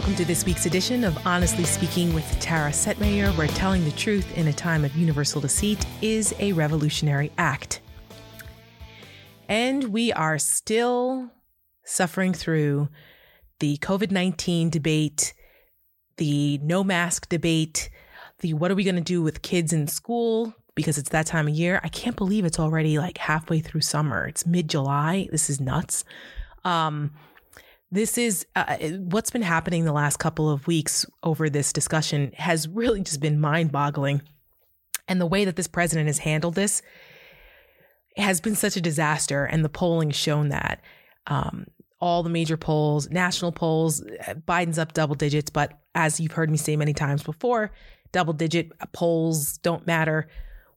Welcome to this week's edition of Honestly Speaking with Tara Setmayer, where telling the truth in a time of universal deceit is a revolutionary act. And we are still suffering through the COVID 19 debate, the no mask debate, the what are we going to do with kids in school because it's that time of year. I can't believe it's already like halfway through summer. It's mid July. This is nuts. Um, this is uh, what's been happening the last couple of weeks over this discussion has really just been mind boggling. And the way that this president has handled this has been such a disaster. And the polling shown that. Um, all the major polls, national polls, Biden's up double digits. But as you've heard me say many times before, double digit polls don't matter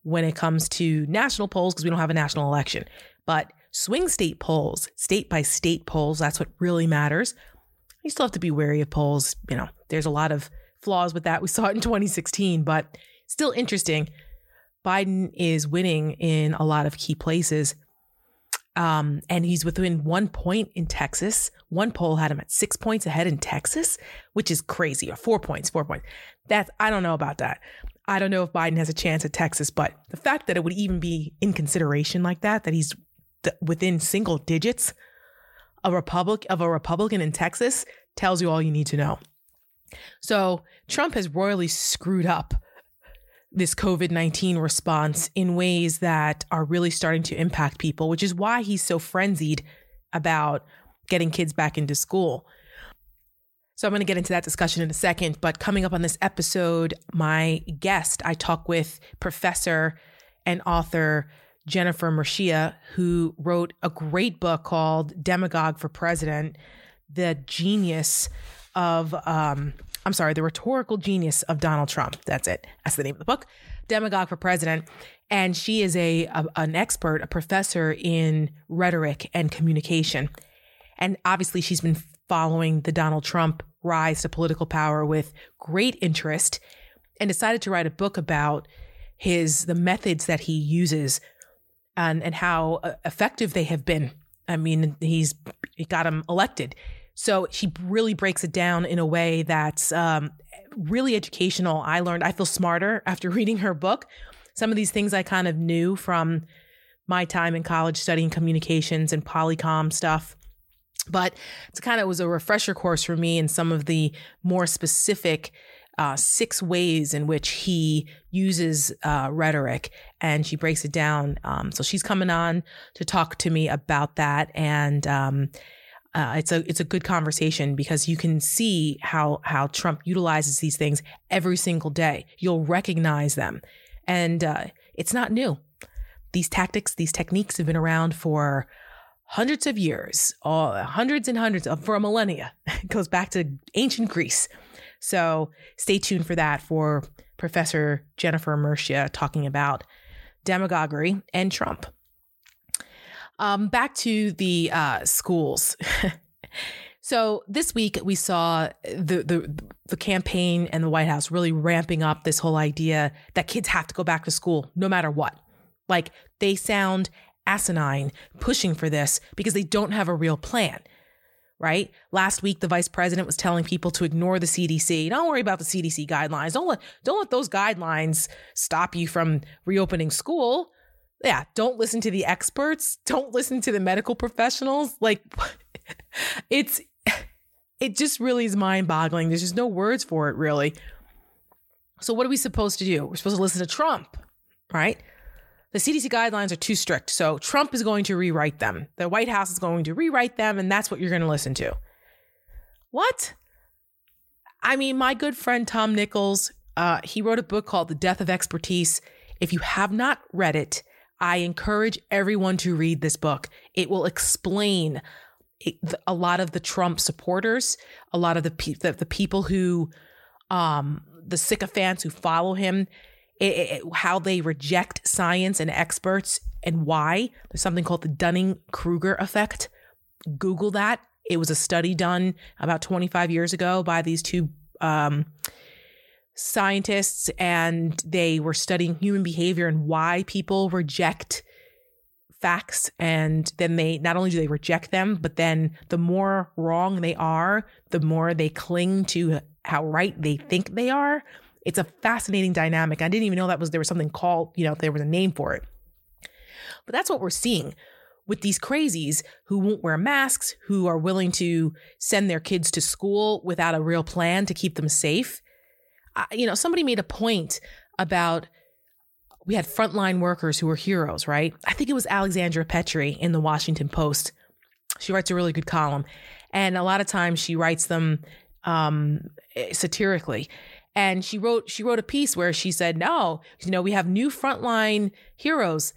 when it comes to national polls because we don't have a national election. But swing state polls, state by state polls, that's what really matters. You still have to be wary of polls. You know, there's a lot of flaws with that. We saw it in 2016, but still interesting. Biden is winning in a lot of key places. Um, and he's within one point in Texas. One poll had him at six points ahead in Texas, which is crazy, or four points, four points. That's, I don't know about that. I don't know if Biden has a chance at Texas, but the fact that it would even be in consideration like that, that he's within single digits a republic of a Republican in Texas tells you all you need to know. So Trump has royally screwed up this COVID 19 response in ways that are really starting to impact people, which is why he's so frenzied about getting kids back into school. So I'm going to get into that discussion in a second. But coming up on this episode, my guest, I talk with professor and author Jennifer Mercieca, who wrote a great book called Demagogue for President The Genius of, um, I'm sorry, The Rhetorical Genius of Donald Trump. That's it. That's the name of the book. Demagogue for President. And she is a, a an expert, a professor in rhetoric and communication. And obviously, she's been following the Donald Trump rise to political power with great interest and decided to write a book about his the methods that he uses and and how uh, effective they have been. I mean, he's he got him elected. So she really breaks it down in a way that's um, really educational. I learned I feel smarter after reading her book. Some of these things I kind of knew from my time in college studying communications and polycom stuff. But it's kind of was a refresher course for me in some of the more specific uh, six ways in which he uses uh, rhetoric, and she breaks it down. Um, so she's coming on to talk to me about that, and um, uh, it's a it's a good conversation because you can see how how Trump utilizes these things every single day. You'll recognize them, and uh, it's not new. These tactics, these techniques have been around for hundreds of years, hundreds and hundreds of for a millennia. It goes back to ancient Greece. So stay tuned for that for Professor Jennifer Mercieca talking about demagoguery and Trump. Um, back to the uh, schools. so this week we saw the, the the campaign and the White House really ramping up this whole idea that kids have to go back to school no matter what. Like they sound asinine pushing for this because they don't have a real plan right? Last week, the vice president was telling people to ignore the CDC. Don't worry about the CDC guidelines. Don't let, don't let those guidelines stop you from reopening school. Yeah, don't listen to the experts. Don't listen to the medical professionals. Like, it's, it just really is mind boggling. There's just no words for it, really. So, what are we supposed to do? We're supposed to listen to Trump, right? The CDC guidelines are too strict. So Trump is going to rewrite them. The White House is going to rewrite them, and that's what you're going to listen to. What? I mean, my good friend Tom Nichols, uh, he wrote a book called The Death of Expertise. If you have not read it, I encourage everyone to read this book. It will explain a lot of the Trump supporters, a lot of the, pe- the, the people who, um, the sycophants who follow him it, it, how they reject science and experts and why. There's something called the Dunning Kruger effect. Google that. It was a study done about 25 years ago by these two um, scientists, and they were studying human behavior and why people reject facts and then they not only do they reject them, but then the more wrong they are, the more they cling to how right they think they are. It's a fascinating dynamic. I didn't even know that was there was something called, you know, there was a name for it. But that's what we're seeing with these crazies who won't wear masks, who are willing to send their kids to school without a real plan to keep them safe. I, you know, somebody made a point about we had frontline workers who were heroes, right? I think it was Alexandra Petri in the Washington Post. She writes a really good column, and a lot of times she writes them um, satirically. And she wrote she wrote a piece where she said, "No, you know, we have new frontline heroes.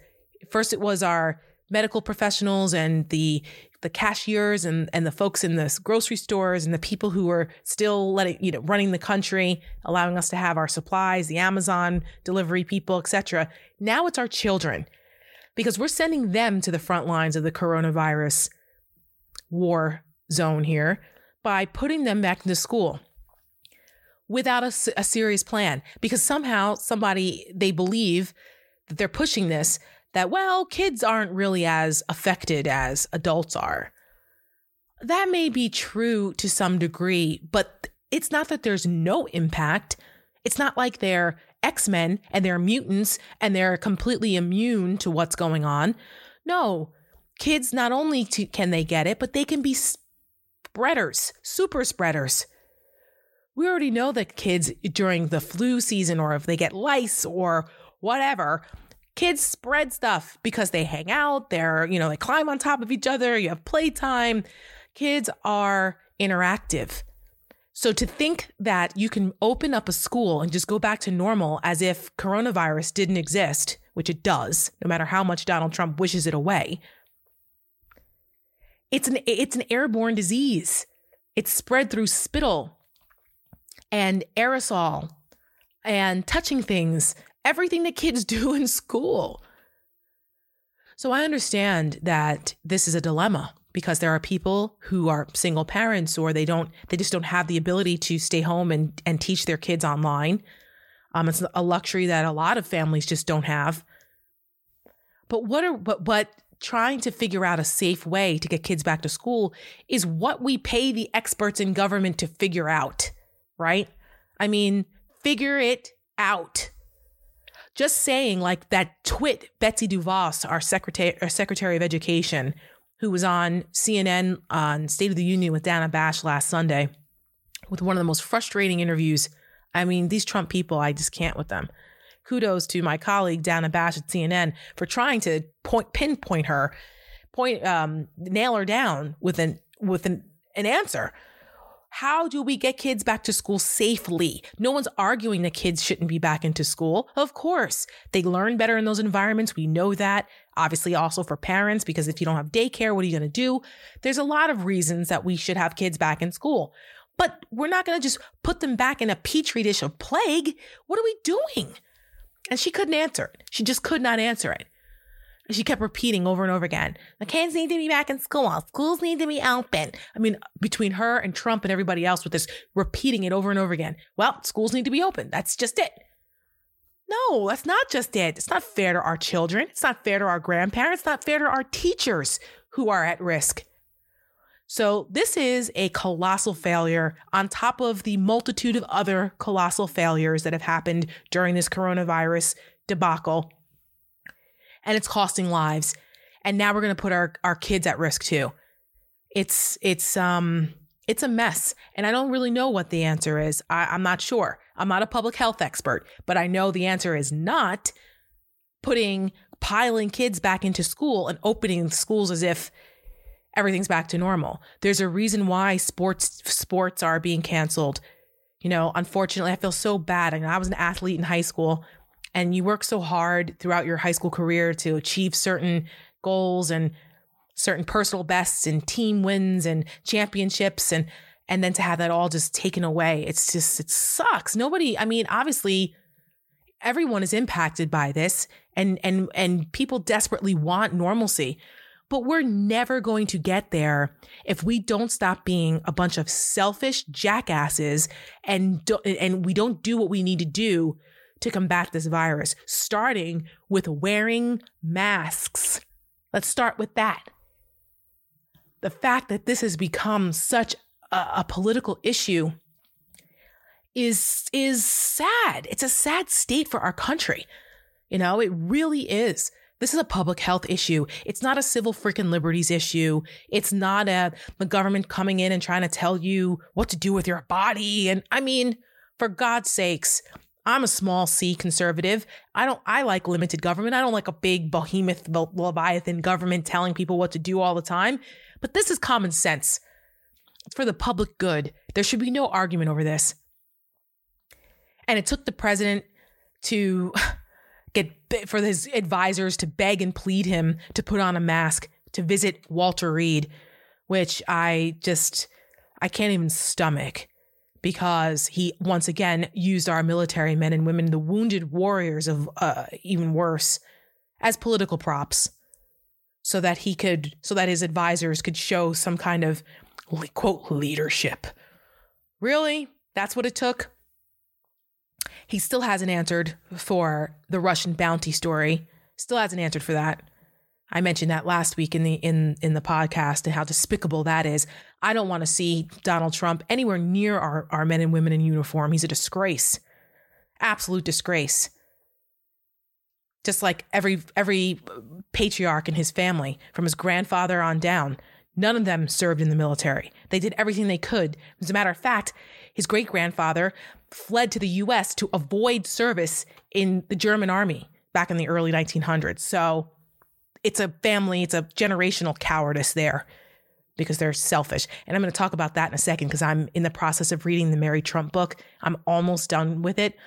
First, it was our medical professionals and the the cashiers and and the folks in the grocery stores and the people who are still letting you know running the country allowing us to have our supplies the amazon delivery people etc now it's our children because we're sending them to the front lines of the coronavirus war zone here by putting them back into school without a, a serious plan because somehow somebody they believe that they're pushing this that, well, kids aren't really as affected as adults are. That may be true to some degree, but it's not that there's no impact. It's not like they're X Men and they're mutants and they're completely immune to what's going on. No, kids not only to, can they get it, but they can be spreaders, super spreaders. We already know that kids during the flu season, or if they get lice or whatever, kids spread stuff because they hang out, they're, you know, they climb on top of each other, you have playtime. Kids are interactive. So to think that you can open up a school and just go back to normal as if coronavirus didn't exist, which it does, no matter how much Donald Trump wishes it away. It's an it's an airborne disease. It's spread through spittle and aerosol and touching things everything that kids do in school. So I understand that this is a dilemma because there are people who are single parents or they don't they just don't have the ability to stay home and and teach their kids online. Um, it's a luxury that a lot of families just don't have. But what are but but trying to figure out a safe way to get kids back to school is what we pay the experts in government to figure out, right? I mean, figure it out just saying like that twit Betsy DeVos, our secretary, our secretary of education, who was on CNN on State of the Union with Dana Bash last Sunday, with one of the most frustrating interviews. I mean, these Trump people, I just can't with them. Kudos to my colleague Dana Bash at CNN for trying to point pinpoint her, point um, nail her down with an with an, an answer. How do we get kids back to school safely? No one's arguing that kids shouldn't be back into school. Of course, they learn better in those environments. We know that. Obviously, also for parents, because if you don't have daycare, what are you going to do? There's a lot of reasons that we should have kids back in school. But we're not going to just put them back in a petri dish of plague. What are we doing? And she couldn't answer it. She just could not answer it. She kept repeating over and over again, the kids need to be back in school. Schools need to be open. I mean, between her and Trump and everybody else with this repeating it over and over again. Well, schools need to be open. That's just it. No, that's not just it. It's not fair to our children. It's not fair to our grandparents. It's not fair to our teachers who are at risk. So, this is a colossal failure on top of the multitude of other colossal failures that have happened during this coronavirus debacle and it's costing lives. And now we're going to put our, our kids at risk too. It's, it's, um, it's a mess. And I don't really know what the answer is. I, I'm not sure. I'm not a public health expert, but I know the answer is not putting, piling kids back into school and opening schools as if everything's back to normal. There's a reason why sports sports are being canceled. You know, unfortunately, I feel so bad. I, mean, I was an athlete in high school and you work so hard throughout your high school career to achieve certain goals and certain personal bests and team wins and championships and and then to have that all just taken away it's just it sucks. Nobody i mean obviously everyone is impacted by this and and and people desperately want normalcy but we're never going to get there if we don't stop being a bunch of selfish jackasses and and we don't do what we need to do to combat this virus, starting with wearing masks. Let's start with that. The fact that this has become such a, a political issue is is sad. It's a sad state for our country. You know, it really is. This is a public health issue. It's not a civil freaking liberties issue. It's not a the government coming in and trying to tell you what to do with your body. And I mean, for God's sakes, I'm a small C conservative. I don't I like limited government. I don't like a big behemoth leviathan government telling people what to do all the time. But this is common sense. It's for the public good. There should be no argument over this. And it took the president to get for his advisors to beg and plead him to put on a mask to visit Walter Reed, which I just I can't even stomach because he once again used our military men and women, the wounded warriors of uh, even worse, as political props, so that he could, so that his advisors could show some kind of quote leadership. Really, that's what it took. He still hasn't answered for the Russian bounty story. Still hasn't answered for that. I mentioned that last week in the in in the podcast and how despicable that is. I don't want to see Donald Trump anywhere near our, our men and women in uniform. He's a disgrace. Absolute disgrace. Just like every every patriarch in his family, from his grandfather on down, none of them served in the military. They did everything they could. As a matter of fact, his great grandfather fled to the US to avoid service in the German army back in the early 1900s. So it's a family, it's a generational cowardice there because they're selfish. And I'm going to talk about that in a second because I'm in the process of reading the Mary Trump book. I'm almost done with it.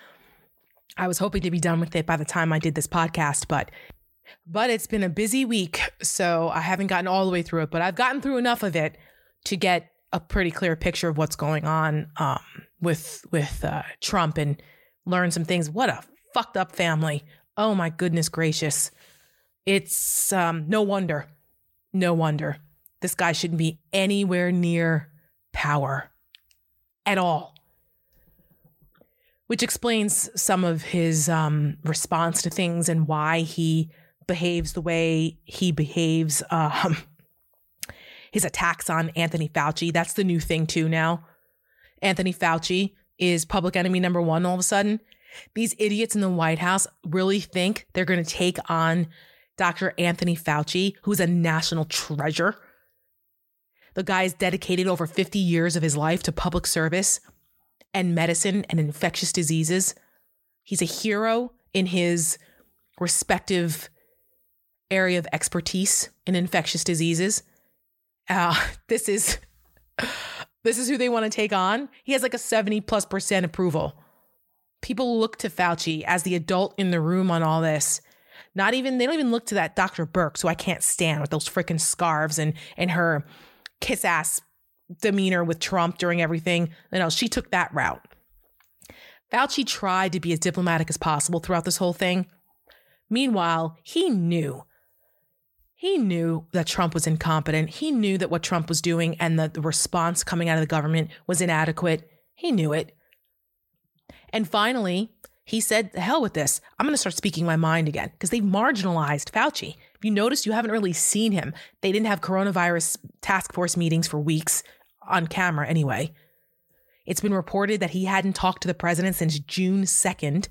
I was hoping to be done with it by the time I did this podcast, but but it's been a busy week, so I haven't gotten all the way through it, but I've gotten through enough of it to get a pretty clear picture of what's going on um, with with uh, Trump and learn some things. What a fucked up family! Oh my goodness gracious! It's um, no wonder, no wonder this guy shouldn't be anywhere near power at all. Which explains some of his um, response to things and why he behaves the way he behaves. Um, his attacks on Anthony Fauci. That's the new thing, too, now. Anthony Fauci is public enemy number one all of a sudden. These idiots in the White House really think they're going to take on Dr. Anthony Fauci, who's a national treasure. The guy has dedicated over 50 years of his life to public service and medicine and infectious diseases. He's a hero in his respective area of expertise in infectious diseases. Uh, this is this is who they want to take on. He has like a 70 plus percent approval. People look to Fauci as the adult in the room on all this. Not even they don't even look to that Dr. Birx, who I can't stand with those freaking scarves and and her kiss ass demeanor with Trump during everything. You know, she took that route. Fauci tried to be as diplomatic as possible throughout this whole thing. Meanwhile, he knew he knew that Trump was incompetent. He knew that what Trump was doing and the, the response coming out of the government was inadequate. He knew it. And finally, he said, the hell with this. I'm going to start speaking my mind again because they've marginalized Fauci. If you notice, you haven't really seen him. They didn't have coronavirus task force meetings for weeks on camera anyway. It's been reported that he hadn't talked to the president since June 2nd.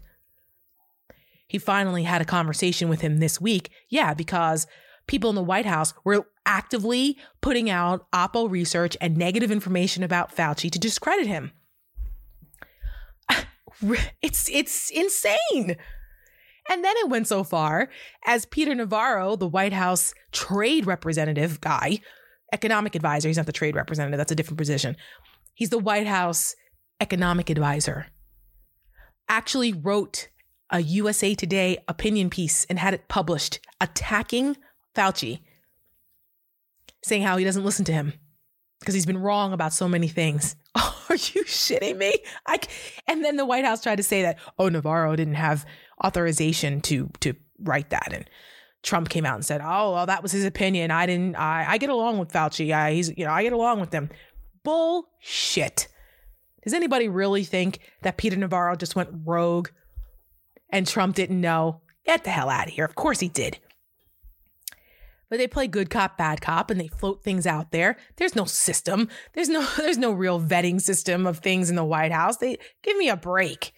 He finally had a conversation with him this week. Yeah, because people in the White House were actively putting out Oppo research and negative information about Fauci to discredit him. It's it's insane. And then it went so far as Peter Navarro, the White House trade representative guy, economic advisor, he's not the trade representative, that's a different position. He's the White House economic advisor. Actually wrote a USA Today opinion piece and had it published attacking Fauci, saying how he doesn't listen to him because he's been wrong about so many things. are you shitting me? I, and then the White House tried to say that, oh, Navarro didn't have authorization to to write that. And Trump came out and said, oh, well, that was his opinion. I didn't, I, I get along with Fauci. I, he's, you know, I get along with them. Bullshit. Does anybody really think that Peter Navarro just went rogue and Trump didn't know? Get the hell out of here. Of course he did. But they play good cop, bad cop, and they float things out there. There's no system. There's no there's no real vetting system of things in the White House. They give me a break.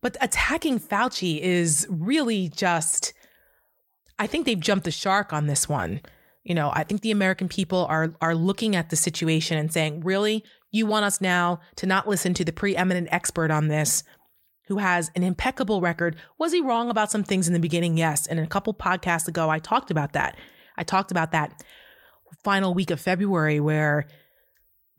But attacking Fauci is really just I think they've jumped the shark on this one. You know, I think the American people are are looking at the situation and saying, "Really? You want us now to not listen to the preeminent expert on this who has an impeccable record. Was he wrong about some things in the beginning? Yes. And a couple podcasts ago, I talked about that. I talked about that final week of February where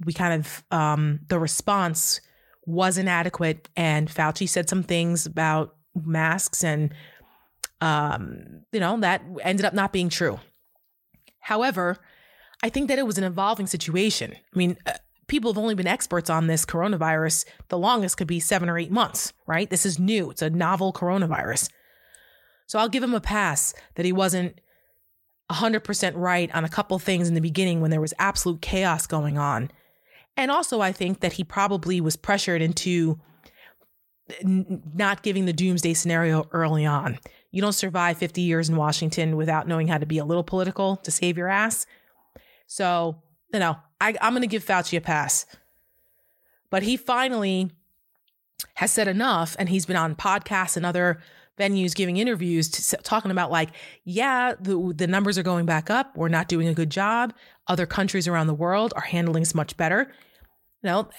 we kind of, um, the response was inadequate. And Fauci said some things about masks and, um, you know, that ended up not being true. However, I think that it was an evolving situation. I mean, uh, people have only been experts on this coronavirus. The longest could be seven or eight months, right? This is new. It's a novel coronavirus. So I'll give him a pass that he wasn't 100% right on a couple things in the beginning when there was absolute chaos going on. And also, I think that he probably was pressured into n- not giving the doomsday scenario early on. You don't survive 50 years in Washington without knowing how to be a little political to save your ass. So, you know, I, I'm going to give Fauci a pass. But he finally has said enough, and he's been on podcasts and other venues giving interviews to, talking about like, yeah, the the numbers are going back up. We're not doing a good job. Other countries around the world are handling this much better. You know,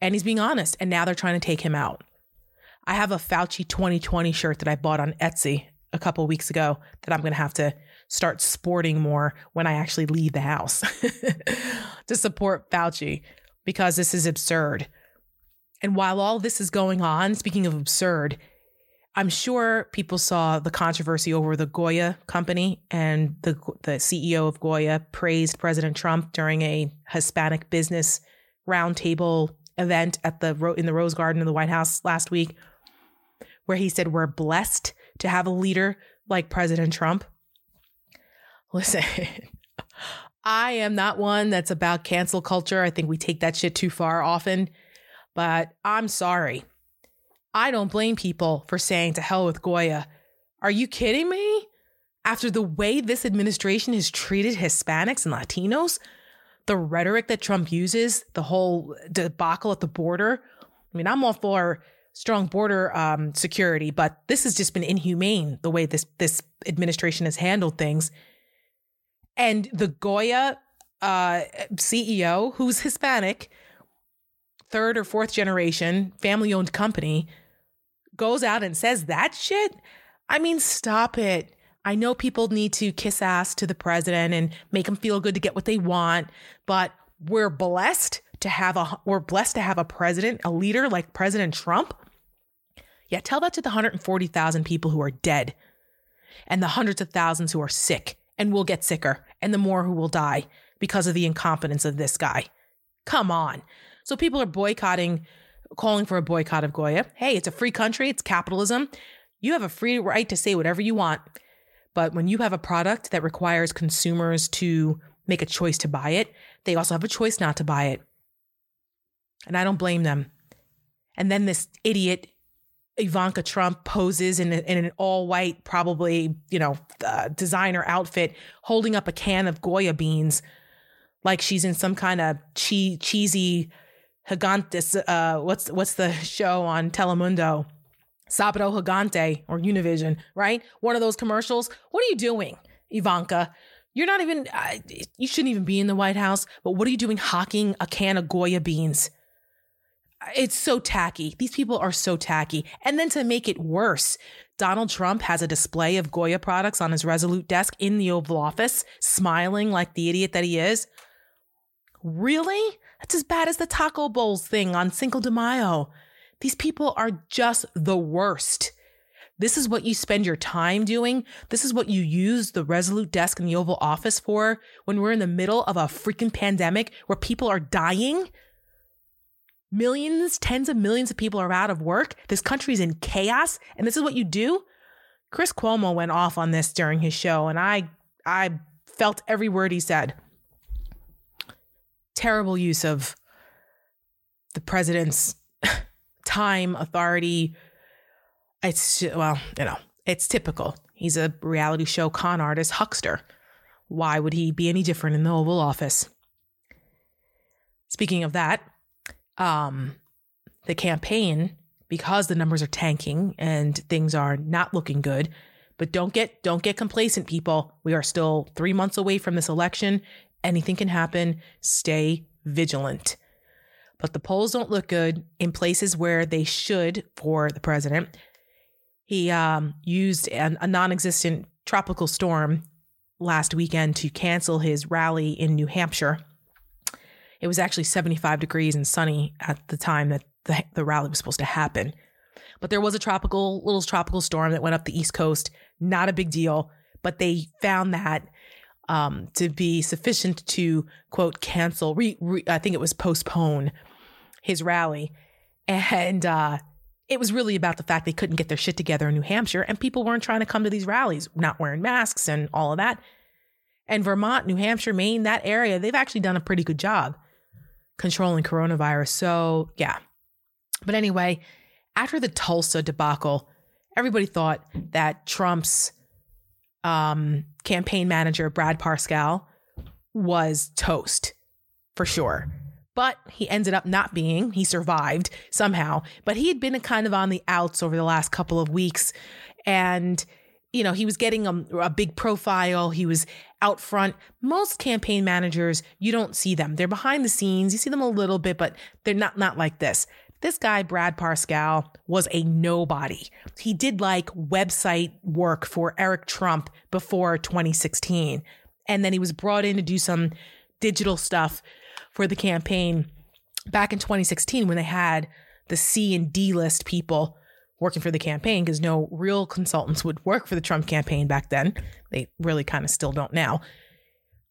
and he's being honest. And now they're trying to take him out. I have a Fauci 2020 shirt that I bought on Etsy a couple weeks ago that I'm going to have to start sporting more when I actually leave the house to support Fauci because this is absurd. And while all this is going on, speaking of absurd, I'm sure people saw the controversy over the Goya company and the the CEO of Goya praised President Trump during a Hispanic business roundtable event at the in the Rose Garden of the White House last week where he said we're blessed to have a leader like President Trump. Listen, I am not one that's about cancel culture. I think we take that shit too far often. But I'm sorry. I don't blame people for saying to hell with Goya. Are you kidding me? After the way this administration has treated Hispanics and Latinos, the rhetoric that Trump uses, the whole debacle at the border. I mean, I'm all for strong border um, security, but this has just been inhumane the way this this administration has handled things. And the Goya uh, CEO, who's Hispanic, third or fourth generation, family owned company, goes out and says that shit. I mean, stop it. I know people need to kiss ass to the president and make him feel good to get what they want, but we're blessed to have a we're blessed to have a president, a leader like President Trump. Yeah, tell that to the 140,000 people who are dead and the hundreds of thousands who are sick and will get sicker and the more who will die because of the incompetence of this guy. Come on. So people are boycotting, calling for a boycott of Goya. Hey, it's a free country, it's capitalism. You have a free right to say whatever you want. But when you have a product that requires consumers to make a choice to buy it, they also have a choice not to buy it. And I don't blame them. And then this idiot Ivanka Trump poses in, in an all white, probably, you know, uh, designer outfit, holding up a can of Goya beans like she's in some kind of che- cheesy Gigantes. Uh, what's, what's the show on Telemundo? Sabado Gigante or Univision, right? One of those commercials. What are you doing, Ivanka? You're not even, uh, you shouldn't even be in the White House, but what are you doing hawking a can of Goya beans? It's so tacky. These people are so tacky. And then to make it worse, Donald Trump has a display of Goya products on his Resolute desk in the Oval Office, smiling like the idiot that he is. Really? That's as bad as the taco bowls thing on Cinco de Mayo. These people are just the worst. This is what you spend your time doing. This is what you use the Resolute desk in the Oval Office for when we're in the middle of a freaking pandemic where people are dying. Millions, tens of millions of people are out of work. This country's in chaos, and this is what you do. Chris Cuomo went off on this during his show, and I I felt every word he said. Terrible use of the president's time, authority. It's well, you know, it's typical. He's a reality show con artist huckster. Why would he be any different in the Oval Office? Speaking of that, um, the campaign, because the numbers are tanking and things are not looking good, but don't get don't get complacent, people. We are still three months away from this election. Anything can happen. Stay vigilant. But the polls don't look good in places where they should for the president. He um, used an, a non existent tropical storm last weekend to cancel his rally in New Hampshire. It was actually 75 degrees and sunny at the time that the, the rally was supposed to happen. But there was a tropical, little tropical storm that went up the East Coast. Not a big deal, but they found that um, to be sufficient to quote cancel. Re, re, I think it was postpone his rally, and uh, it was really about the fact they couldn't get their shit together in New Hampshire, and people weren't trying to come to these rallies, not wearing masks and all of that. And Vermont, New Hampshire, Maine, that area, they've actually done a pretty good job controlling coronavirus. So yeah. But anyway, after the Tulsa debacle, everybody thought that Trump's um, campaign manager, Brad Parscale, was toast for sure. But he ended up not being. He survived somehow. But he had been kind of on the outs over the last couple of weeks. And, you know, he was getting a, a big profile. He was out front. Most campaign managers, you don't see them. They're behind the scenes. You see them a little bit, but they're not not like this. This guy, Brad Parscale, was a nobody. He did like website work for Eric Trump before 2016. And then he was brought in to do some digital stuff for the campaign back in 2016 when they had the C and D list people working for the campaign because no real consultants would work for the Trump campaign back then. They really kind of still don't now.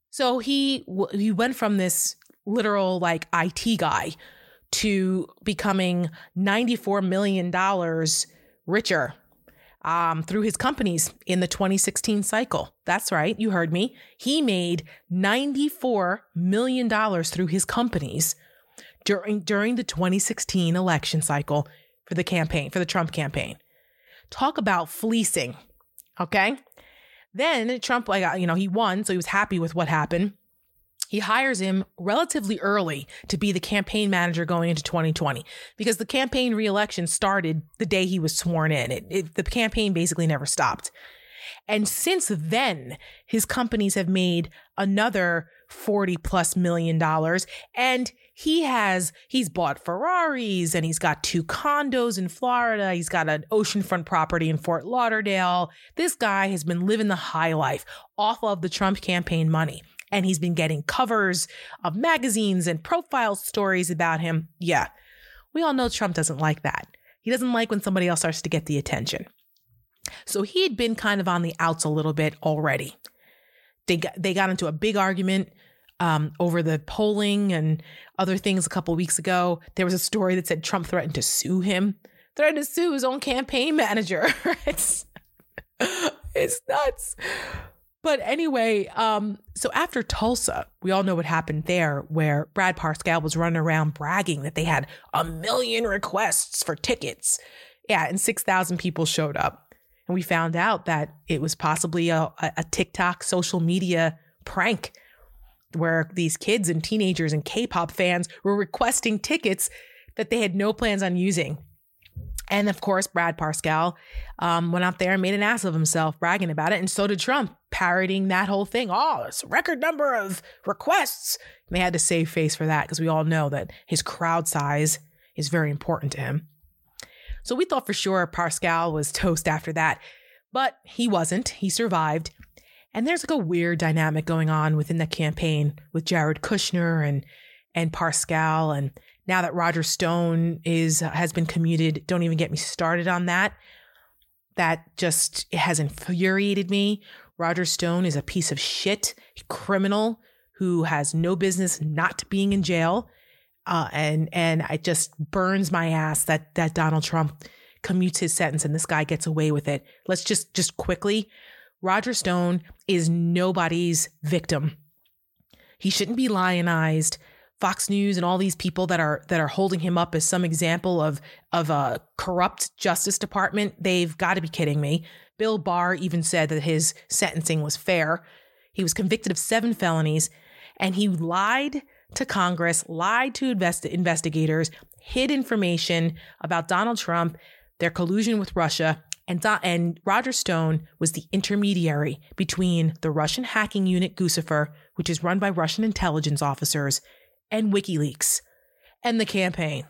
So he he went from this literal like IT guy to becoming $94 million richer um, through his companies in the 2016 cycle. That's right, you heard me. He made $94 million through his companies during, during the 2016 election cycle for the campaign, for the Trump campaign. Talk about fleecing, okay? Then Trump, like, you know, he won, so he was happy with what happened. He hires him relatively early to be the campaign manager going into 2020 because the campaign reelection started the day he was sworn in. It, it, the campaign basically never stopped. And since then, his companies have made another 40 plus million dollars. And he has, he's bought Ferraris and he's got two condos in Florida. He's got an oceanfront property in Fort Lauderdale. This guy has been living the high life off of the Trump campaign money and he's been getting covers of magazines and profile stories about him. Yeah, we all know Trump doesn't like that. He doesn't like when somebody else starts to get the attention. So he had been kind of on the outs a little bit already. They got, they got into a big argument um, over the polling and other things a couple weeks ago. There was a story that said Trump threatened to sue him, threatened to sue his own campaign manager. it's it's nuts. But anyway, um, so after Tulsa, we all know what happened there, where Brad Parscale was running around bragging that they had a million requests for tickets. Yeah, and 6,000 people showed up. And we found out that it was possibly a, a TikTok social media prank where these kids and teenagers and K pop fans were requesting tickets that they had no plans on using. And of course, Brad Parscale um, went out there and made an ass of himself, bragging about it. And so did Trump, parroting that whole thing. Oh, it's a record number of requests. And they had to save face for that because we all know that his crowd size is very important to him. So we thought for sure Parscale was toast after that, but he wasn't. He survived. And there's like a weird dynamic going on within the campaign with Jared Kushner and and Parscale and now that Roger Stone is has been commuted, don't even get me started on that. That just has infuriated me. Roger Stone is a piece of shit, criminal who has no business not being in jail. Uh, and and it just burns my ass that that Donald Trump commutes his sentence and this guy gets away with it. Let's just just quickly. Roger Stone is nobody's victim. He shouldn't be lionized. Fox News and all these people that are that are holding him up as some example of of a corrupt Justice Department, they've got to be kidding me. Bill Barr even said that his sentencing was fair. He was convicted of seven felonies and he lied to Congress, lied to invest- investigators, hid information about Donald Trump, their collusion with Russia, and, and Roger Stone was the intermediary between the Russian hacking unit Guccifer, which is run by Russian intelligence officers, and WikiLeaks, and the campaign.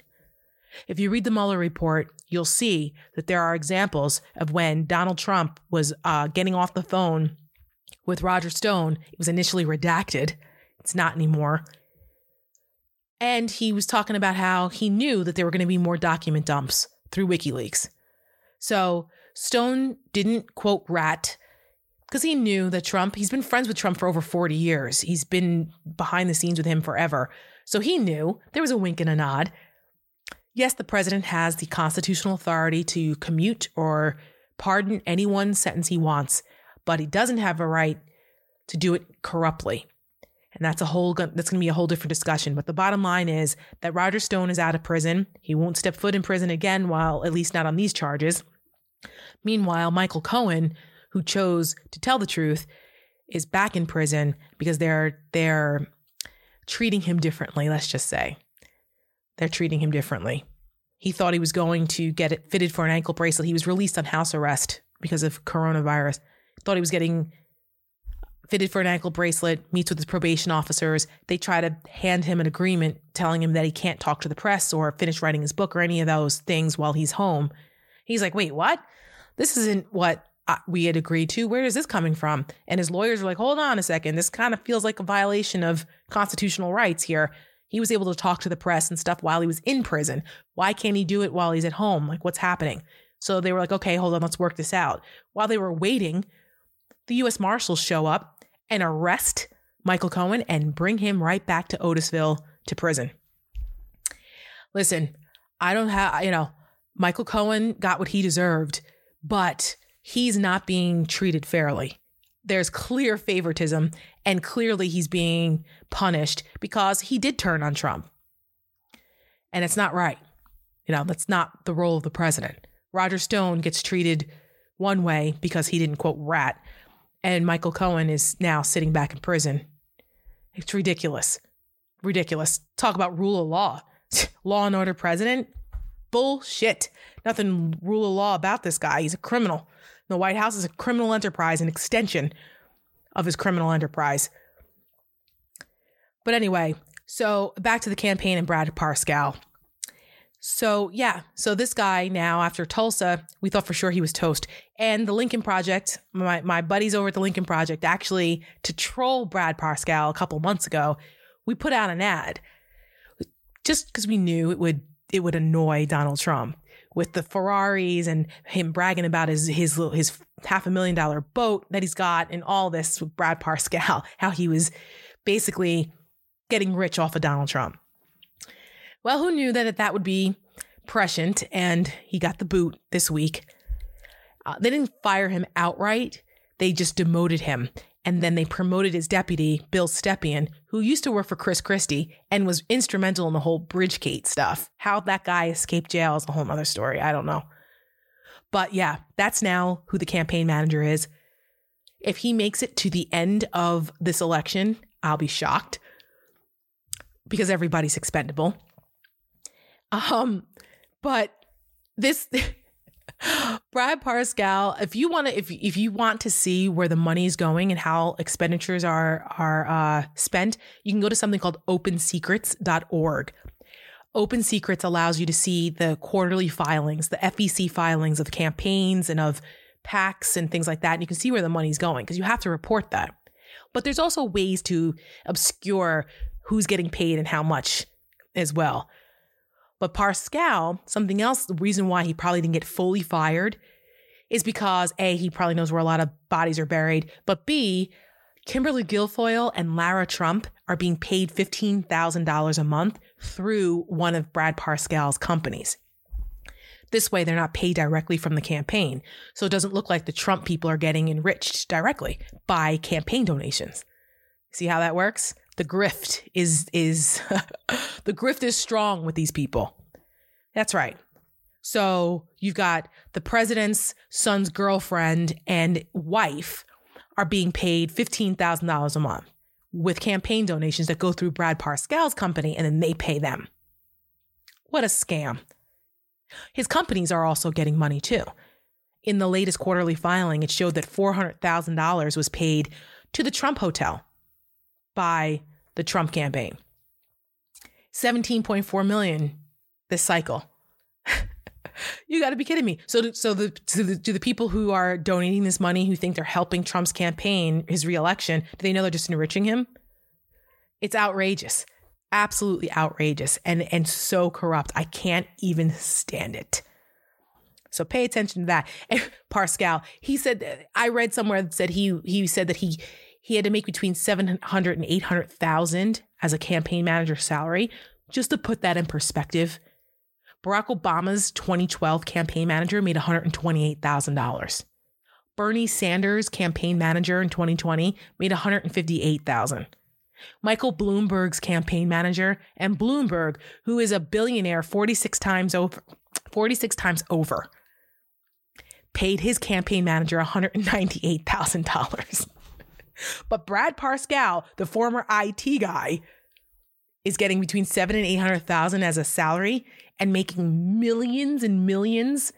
If you read the Mueller report, you'll see that there are examples of when Donald Trump was uh, getting off the phone with Roger Stone. It was initially redacted, it's not anymore. And he was talking about how he knew that there were going to be more document dumps through WikiLeaks. So Stone didn't quote rat because he knew that Trump, he's been friends with Trump for over 40 years. He's been behind the scenes with him forever. So he knew there was a wink and a nod. Yes, the president has the constitutional authority to commute or pardon anyone's sentence he wants, but he doesn't have a right to do it corruptly. And that's a whole that's going to be a whole different discussion, but the bottom line is that Roger Stone is out of prison. He won't step foot in prison again while at least not on these charges. Meanwhile, Michael Cohen, who chose to tell the truth, is back in prison because they're they're treating him differently, let's just say. They're treating him differently. He thought he was going to get it fitted for an ankle bracelet. He was released on house arrest because of coronavirus. Thought he was getting fitted for an ankle bracelet, meets with his probation officers. They try to hand him an agreement telling him that he can't talk to the press or finish writing his book or any of those things while he's home. He's like, wait, what? This isn't what we had agreed to. Where is this coming from? And his lawyers are like, hold on a second. This kind of feels like a violation of constitutional rights here. He was able to talk to the press and stuff while he was in prison. Why can't he do it while he's at home? Like, what's happening? So they were like, okay, hold on, let's work this out. While they were waiting, the US Marshals show up and arrest Michael Cohen and bring him right back to Otisville to prison. Listen, I don't have, you know, Michael Cohen got what he deserved, but he's not being treated fairly. There's clear favoritism, and clearly he's being punished because he did turn on Trump. And it's not right. You know, that's not the role of the president. Roger Stone gets treated one way because he didn't quote rat, and Michael Cohen is now sitting back in prison. It's ridiculous. Ridiculous. Talk about rule of law. law and order president? Bullshit. Nothing rule of law about this guy. He's a criminal. The White House is a criminal enterprise, an extension of his criminal enterprise. But anyway, so back to the campaign and Brad Parscale. So, yeah, so this guy now, after Tulsa, we thought for sure he was toast. And the Lincoln Project, my, my buddies over at the Lincoln Project, actually, to troll Brad Parscale a couple months ago, we put out an ad just because we knew it would it would annoy Donald Trump with the Ferraris and him bragging about his his his half a million dollar boat that he's got and all this with Brad Parscale, how he was basically getting rich off of Donald Trump. Well, who knew that that would be prescient? And he got the boot this week. Uh, they didn't fire him outright, they just demoted him. And then they promoted his deputy, Bill Stepien, who used to work for Chris Christie and was instrumental in the whole Bridgegate stuff. How that guy escaped jail is a whole other story. I don't know. But yeah, that's now who the campaign manager is. If he makes it to the end of this election, I'll be shocked because everybody's expendable. Um, but this Brad Parscale, if you want to, if if you want to see where the money is going and how expenditures are are uh, spent, you can go to something called OpenSecrets.org. Open Secrets allows you to see the quarterly filings, the FEC filings of campaigns and of PACs and things like that, and you can see where the money's going because you have to report that. But there's also ways to obscure who's getting paid and how much as well. But Parscale, something else, the reason why he probably didn't get fully fired is because A, he probably knows where a lot of bodies are buried, but B, Kimberly Guilfoyle and Lara Trump are being paid $15,000 a month through one of Brad Parscale's companies. This way, they're not paid directly from the campaign. So it doesn't look like the Trump people are getting enriched directly by campaign donations. See how that works? The grift is is the grift is strong with these people. That's right. So you've got the president's son's girlfriend and wife are being paid $15,000 a month with campaign donations that go through Brad Parscale's company and then they pay them. What a scam. His companies are also getting money too. In the latest quarterly filing, it showed that $400,000 was paid to the Trump Hotel by the Trump campaign. 17.4 million this cycle. you got to be kidding me. So, so the to, the to the people who are donating this money, who think they're helping Trump's campaign, his reelection, do they know they're just enriching him? It's outrageous, absolutely outrageous, and and so corrupt. I can't even stand it. So pay attention to that. And Parscale, he said, I read somewhere that said he he said that he he had to make between 700 and 800,000 as a campaign manager salary. Just to put that in perspective, Barack Obama's 2012 campaign manager made $128,000. Bernie Sanders, campaign manager in 2020, made 158,000. Michael Bloomberg's campaign manager and Bloomberg, who is a billionaire 46 times over 46 times over, paid his campaign manager $198,000. But Brad Parscale, the former IT guy, is getting between seven and eight hundred thousand as a salary and making millions and millions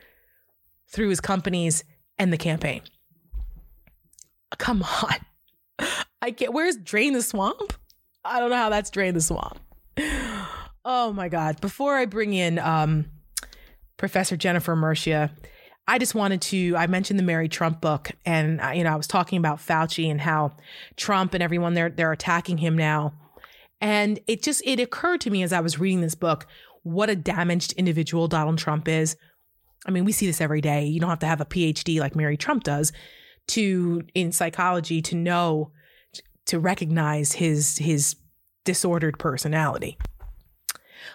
through his companies and the campaign. Come on. I can't where's drain the swamp? I don't know how that's drain the swamp. Oh my God. Before I bring in um, Professor Jennifer Mercieca, I just wanted to. I mentioned the Mary Trump book, and uh, you know, I was talking about Fauci and how Trump and everyone they're they're attacking him now, and it just it occurred to me as I was reading this book what a damaged individual Donald Trump is. I mean, we see this every day. You don't have to have a PhD like Mary Trump does to in psychology to know to recognize his his disordered personality.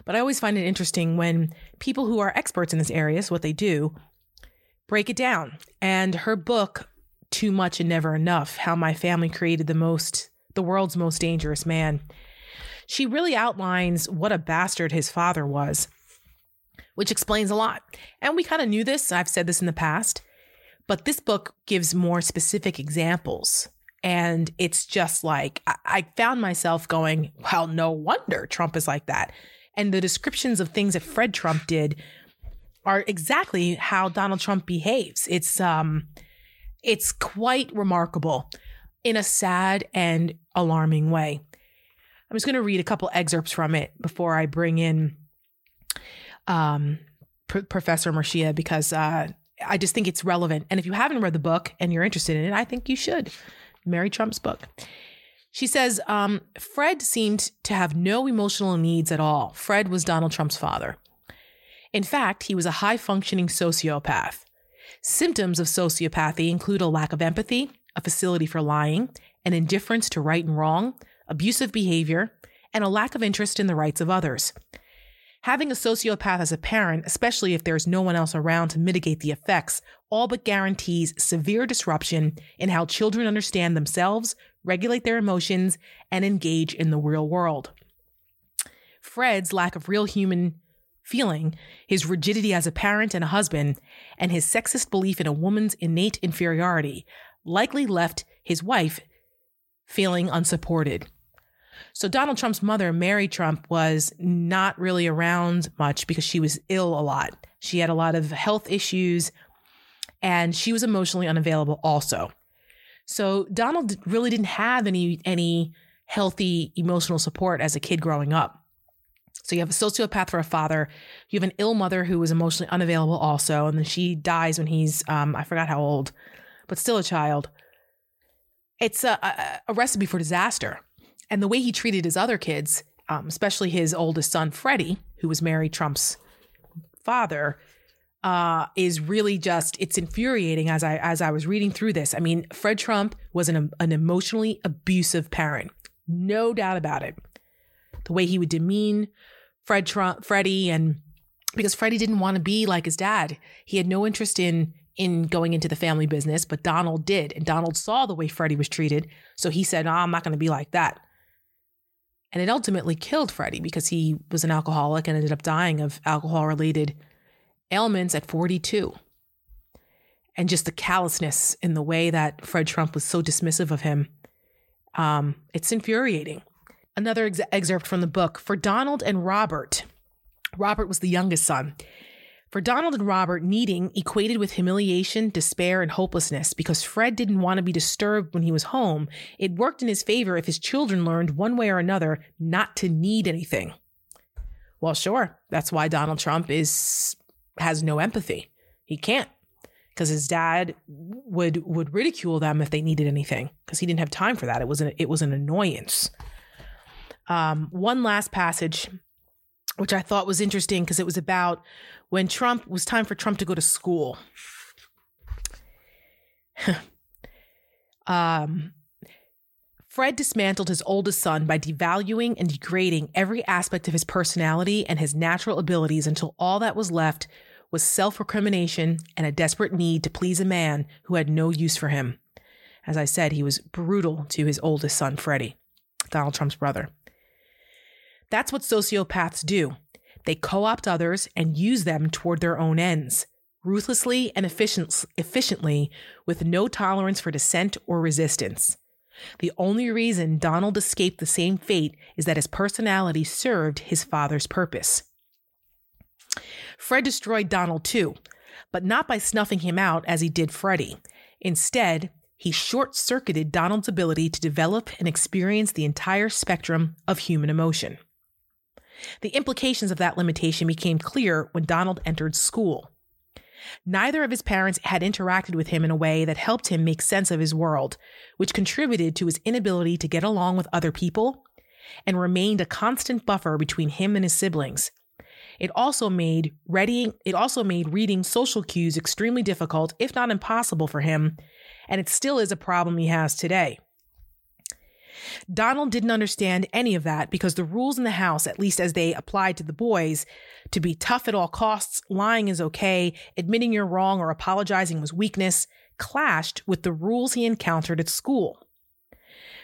But I always find it interesting when people who are experts in this area, so what they do, break it down. And her book, Too Much and Never Enough How My Family Created the Most, the World's Most Dangerous Man, she really outlines what a bastard his father was, which explains a lot. And we kind of knew this. I've said this in the past. But this book gives more specific examples. And it's just like, I found myself going, well, no wonder Trump is like that. And the descriptions of things that Fred Trump did are exactly how Donald Trump behaves. It's um it's quite remarkable in a sad and alarming way. I'm just going to read a couple excerpts from it before I bring in um, P- Professor Mercieca because uh, I just think it's relevant. And if you haven't read the book and you're interested in it, I think you should. Mary Trump's book. She says um, Fred seemed to have no emotional needs at all. Fred was Donald Trump's father. In fact, he was a high functioning sociopath. Symptoms of sociopathy include a lack of empathy, a facility for lying, an indifference to right and wrong, abusive behavior, and a lack of interest in the rights of others. Having a sociopath as a parent, especially if there's no one else around to mitigate the effects, all but guarantees severe disruption in how children understand themselves, regulate their emotions, and engage in the real world. Fred's lack of real human feeling, his rigidity as a parent and a husband, and his sexist belief in a woman's innate inferiority likely left his wife feeling unsupported. So Donald Trump's mother, Mary Trump, was not really around much because she was ill a lot. She had a lot of health issues and she was emotionally unavailable also. So Donald really didn't have any any healthy emotional support as a kid growing up. So you have a sociopath for a father. You have an ill mother who was emotionally unavailable also, and then she dies when he's um, I forgot how old, but still a child. It's a, a, a recipe for disaster. And the way he treated his other kids, um, especially his oldest son Freddie, who was Mary Trump's father, uh, is really just it's infuriating as I as I was reading through this. I mean, Fred Trump was an an emotionally abusive parent, no doubt about it. The way he would demean Fred Trump, Freddie, and because Freddie didn't want to be like his dad. He had no interest in in going into the family business, but Donald did, and Donald saw the way Freddie was treated, so he said, oh, "I'm not going to be like that." And it ultimately killed Freddie because he was an alcoholic and ended up dying of alcohol related ailments at 42. And just the callousness in the way that Fred Trump was so dismissive of him. Um, it's infuriating. Another ex- excerpt from the book For Donald and Robert, Robert was the youngest son. For Donald and Robert, needing equated with humiliation, despair, and hopelessness because Fred didn't want to be disturbed when he was home. It worked in his favor if his children learned one way or another not to need anything. Well, sure. That's why Donald Trump is has no empathy. He can't because his dad would would ridicule them if they needed anything because he didn't have time for that. It was an it was an annoyance. Um, one last passage which I thought was interesting because it was about when Trump was time for Trump to go to school. um, Fred dismantled his oldest son by devaluing and degrading every aspect of his personality and his natural abilities until all that was left was self recrimination and a desperate need to please a man who had no use for him. As I said, he was brutal to his oldest son, Freddie, Donald Trump's brother. That's what sociopaths do. They co opt others and use them toward their own ends, ruthlessly and efficient, efficiently, with no tolerance for dissent or resistance. The only reason Donald escaped the same fate is that his personality served his father's purpose. Fred destroyed Donald too, but not by snuffing him out as he did Freddie. Instead, he short circuited Donald's ability to develop and experience the entire spectrum of human emotion. The implications of that limitation became clear when Donald entered school. Neither of his parents had interacted with him in a way that helped him make sense of his world, which contributed to his inability to get along with other people and remained a constant buffer between him and his siblings. It also made reading it also made reading social cues extremely difficult, if not impossible for him, and it still is a problem he has today. Donald didn't understand any of that because the rules in the house, at least as they applied to the boys, to be tough at all costs, lying is okay, admitting you're wrong or apologizing was weakness, clashed with the rules he encountered at school.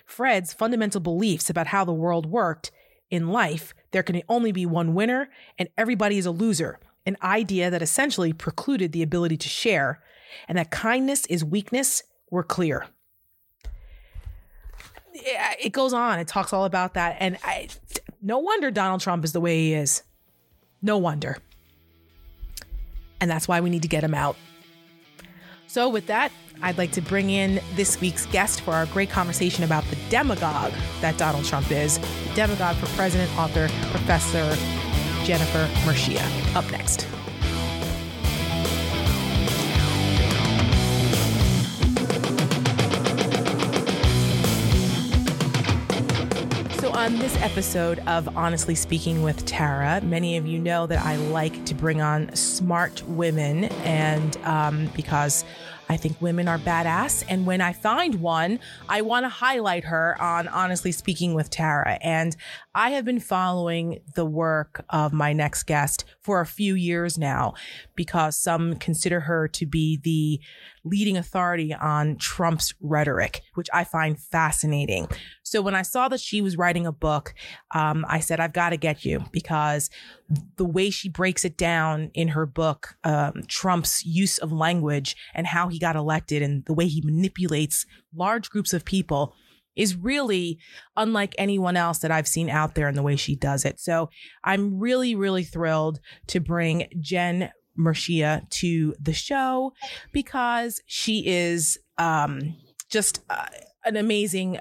Fred's fundamental beliefs about how the world worked in life, there can only be one winner and everybody is a loser, an idea that essentially precluded the ability to share, and that kindness is weakness, were clear it goes on. It talks all about that. And I, no wonder Donald Trump is the way he is. No wonder. And that's why we need to get him out. So, with that, I'd like to bring in this week's guest for our great conversation about the demagogue that Donald Trump is. Demagogue for president, author, professor Jennifer Mercieca. Up next. On this episode of Honestly Speaking with Tara, many of you know that I like to bring on smart women, and um, because I think women are badass. And when I find one, I want to highlight her on Honestly Speaking with Tara. And I have been following the work of my next guest for a few years now because some consider her to be the leading authority on Trump's rhetoric, which I find fascinating. So when I saw that she was writing a book, um, I said, I've got to get you because the way she breaks it down in her book, um, Trump's use of language and how he got elected and the way he manipulates large groups of people is really unlike anyone else that I've seen out there in the way she does it. So I'm really, really thrilled to bring Jen Mercieca to the show because she is um, just uh, an amazing uh,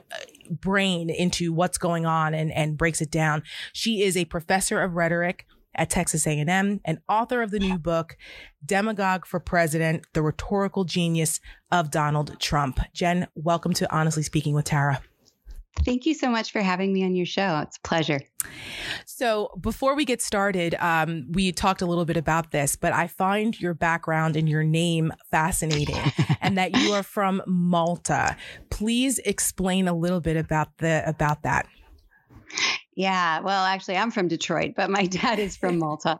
brain into what's going on and, and breaks it down. She is a professor of rhetoric at Texas A&M and author of the new book, Demagogue for President, The Rhetorical Genius of Donald Trump. Jen, welcome to Honestly Speaking with Tara. Thank you so much for having me on your show. It's a pleasure. So, before we get started, um, we talked a little bit about this, but I find your background and your name fascinating and that you are from Malta. Please explain a little bit about the about that. Yeah, well, actually, I'm from Detroit, but my dad is from Malta.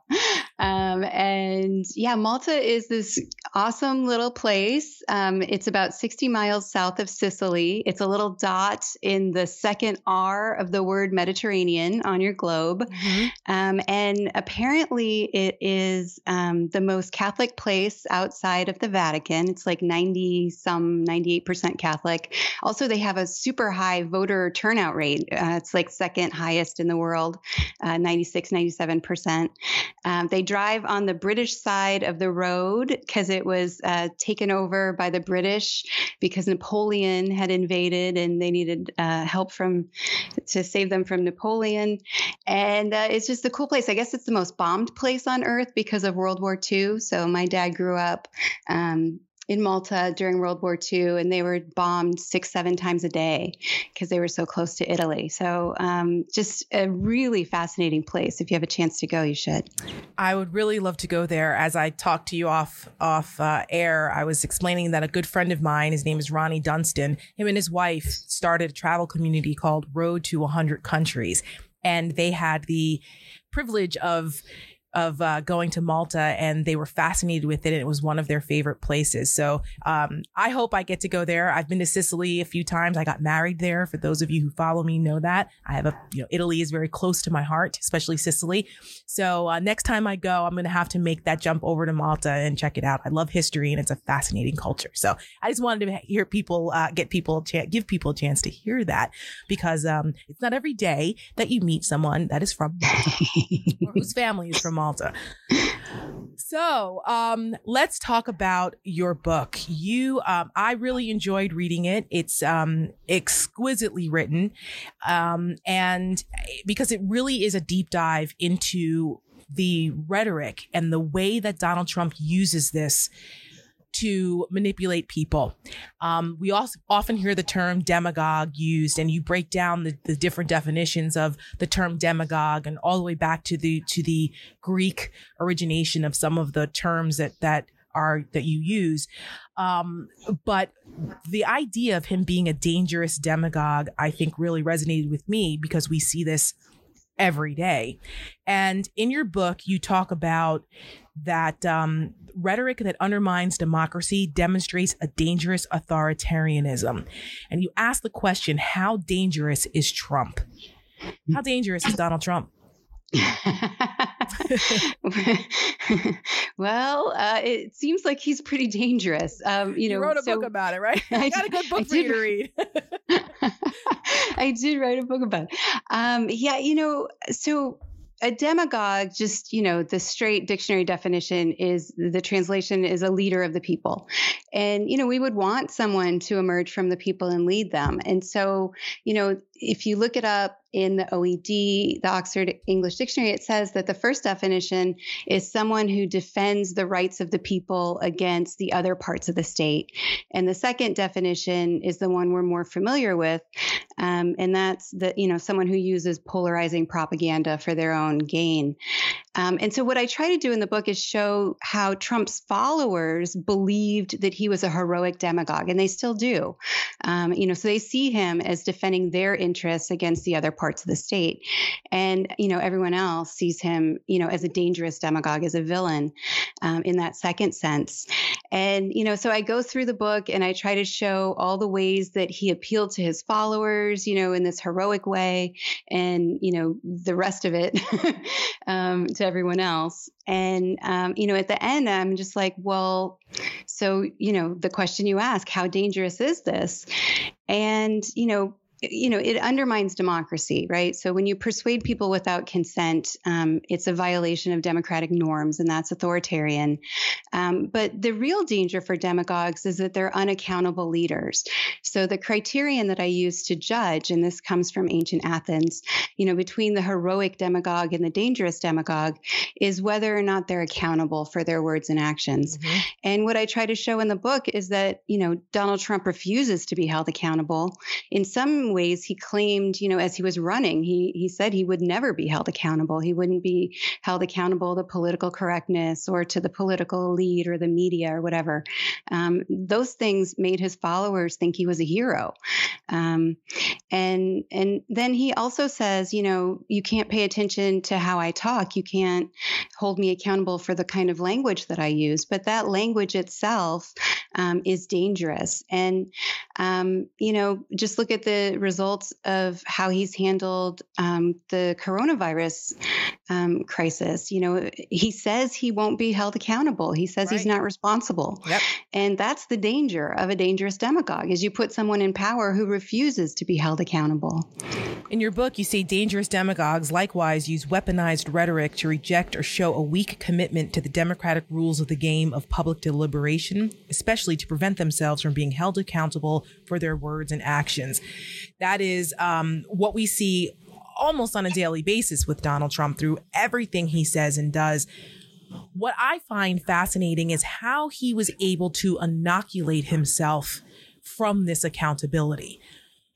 Um, and yeah, Malta is this awesome little place. Um, it's about 60 miles south of Sicily. It's a little dot in the second R of the word Mediterranean on your globe. Mm-hmm. Um, and apparently, it is um, the most Catholic place outside of the Vatican. It's like 90 some, 98% Catholic. Also, they have a super high voter turnout rate. Uh, it's like second highest in the world, uh, 96, 97%. Um, they drive on the British side of the road because it was uh, taken over by the British because Napoleon had invaded and they needed uh, help from to save them from Napoleon. And uh, it's just a cool place. I guess it's the most bombed place on earth because of World War II. So my dad grew up um, in Malta during World War II, and they were bombed six, seven times a day because they were so close to Italy. So, um, just a really fascinating place. If you have a chance to go, you should. I would really love to go there. As I talked to you off off uh, air, I was explaining that a good friend of mine, his name is Ronnie Dunstan, him and his wife started a travel community called Road to 100 Countries, and they had the privilege of of uh, going to Malta and they were fascinated with it. And it was one of their favorite places. So um, I hope I get to go there. I've been to Sicily a few times. I got married there. For those of you who follow me, know that I have a, you know, Italy is very close to my heart, especially Sicily. So uh, next time I go, I'm going to have to make that jump over to Malta and check it out. I love history and it's a fascinating culture. So I just wanted to hear people, uh, get people, ch- give people a chance to hear that because um, it's not every day that you meet someone that is from Malta or whose family is from Malta. So, um, let's talk about your book. You, um, I really enjoyed reading it. It's um, exquisitely written, um, and because it really is a deep dive into the rhetoric and the way that Donald Trump uses this to manipulate people. Um, we also often hear the term demagogue used, and you break down the, the different definitions of the term demagogue, and all the way back to the to the Greek origination of some of the terms that that are that you use. Um, but the idea of him being a dangerous demagogue, I think, really resonated with me because we see this every day. And in your book, you talk about that um, rhetoric that undermines democracy demonstrates a dangerous authoritarianism. And you ask the question how dangerous is Trump? How dangerous is Donald Trump? well, uh, it seems like he's pretty dangerous. Um, you know, you wrote a so, book about it, right? I got a good book I for did, you to read. I did write a book about it. Um, yeah, you know, so a demagogue just you know the straight dictionary definition is the translation is a leader of the people. And you know we would want someone to emerge from the people and lead them. And so you know if you look it up in the OED, the Oxford English Dictionary, it says that the first definition is someone who defends the rights of the people against the other parts of the state. And the second definition is the one we're more familiar with, um, and that's that you know someone who uses polarizing propaganda for their own gain. Um, and so, what I try to do in the book is show how Trump's followers believed that he was a heroic demagogue, and they still do. Um, you know, so they see him as defending their interests against the other parts of the state, and you know, everyone else sees him, you know, as a dangerous demagogue, as a villain, um, in that second sense. And you know, so I go through the book and I try to show all the ways that he appealed to his followers, you know, in this heroic way, and you know, the rest of it um, to everyone else. And, um, you know, at the end, I'm just like, well, so, you know, the question you ask, how dangerous is this? And, you know, you know, it undermines democracy, right? So when you persuade people without consent, um, it's a violation of democratic norms, and that's authoritarian. Um, but the real danger for demagogues is that they're unaccountable leaders. So the criterion that I use to judge, and this comes from ancient Athens, you know, between the heroic demagogue and the dangerous demagogue, is whether or not they're accountable for their words and actions. Mm-hmm. And what I try to show in the book is that, you know, Donald Trump refuses to be held accountable. In some ways he claimed, you know, as he was running, he he said he would never be held accountable. He wouldn't be held accountable to political correctness or to the political elite or the media or whatever. Um, those things made his followers think he was a hero. Um, and and then he also says, you know, you can't pay attention to how I talk. You can't hold me accountable for the kind of language that I use. But that language itself um, is dangerous. And um, you know, just look at the results of how he's handled um, the coronavirus um, crisis. You know, he says he won't be held accountable. He says right. he's not responsible. Yep. And that's the danger of a dangerous demagogue is you put someone in power who refuses to be held accountable. In your book, you say dangerous demagogues likewise use weaponized rhetoric to reject or show a weak commitment to the democratic rules of the game of public deliberation, especially to prevent themselves from being held accountable for their words and actions. That is um, what we see almost on a daily basis with Donald Trump through everything he says and does. What I find fascinating is how he was able to inoculate himself from this accountability.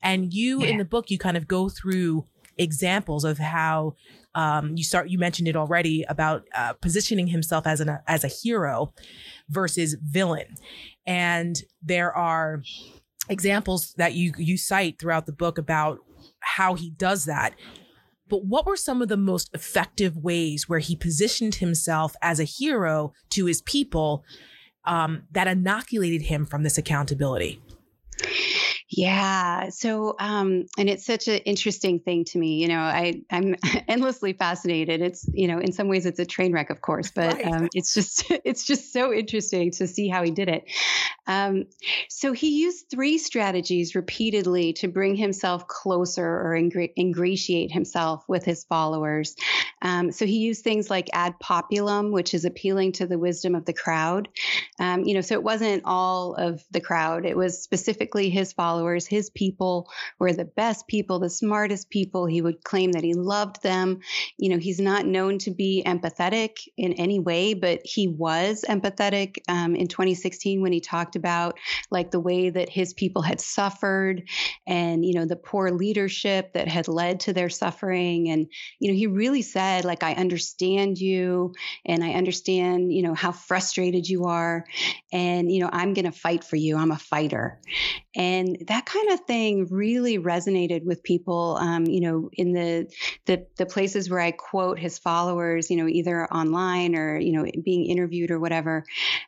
And you yeah. in the book, you kind of go through examples of how um, you start. You mentioned it already about uh, positioning himself as an as a hero versus villain, and there are examples that you you cite throughout the book about how he does that. But what were some of the most effective ways where he positioned himself as a hero to his people um, that inoculated him from this accountability? Yeah. So, um, and it's such an interesting thing to me. You know, I I'm endlessly fascinated. It's you know, in some ways, it's a train wreck, of course, but right. um, it's just it's just so interesting to see how he did it. Um, so he used three strategies repeatedly to bring himself closer or ingratiate himself with his followers. Um, so he used things like ad populum, which is appealing to the wisdom of the crowd. Um, you know, so it wasn't all of the crowd; it was specifically his followers followers, his people were the best people, the smartest people. He would claim that he loved them. You know, he's not known to be empathetic in any way, but he was empathetic um, in 2016 when he talked about like the way that his people had suffered and, you know, the poor leadership that had led to their suffering. And, you know, he really said, like, I understand you and I understand, you know, how frustrated you are. And, you know, I'm going to fight for you. I'm a fighter. And that kind of thing really resonated with people. Um, you know, in the, the the places where I quote his followers, you know, either online or you know being interviewed or whatever,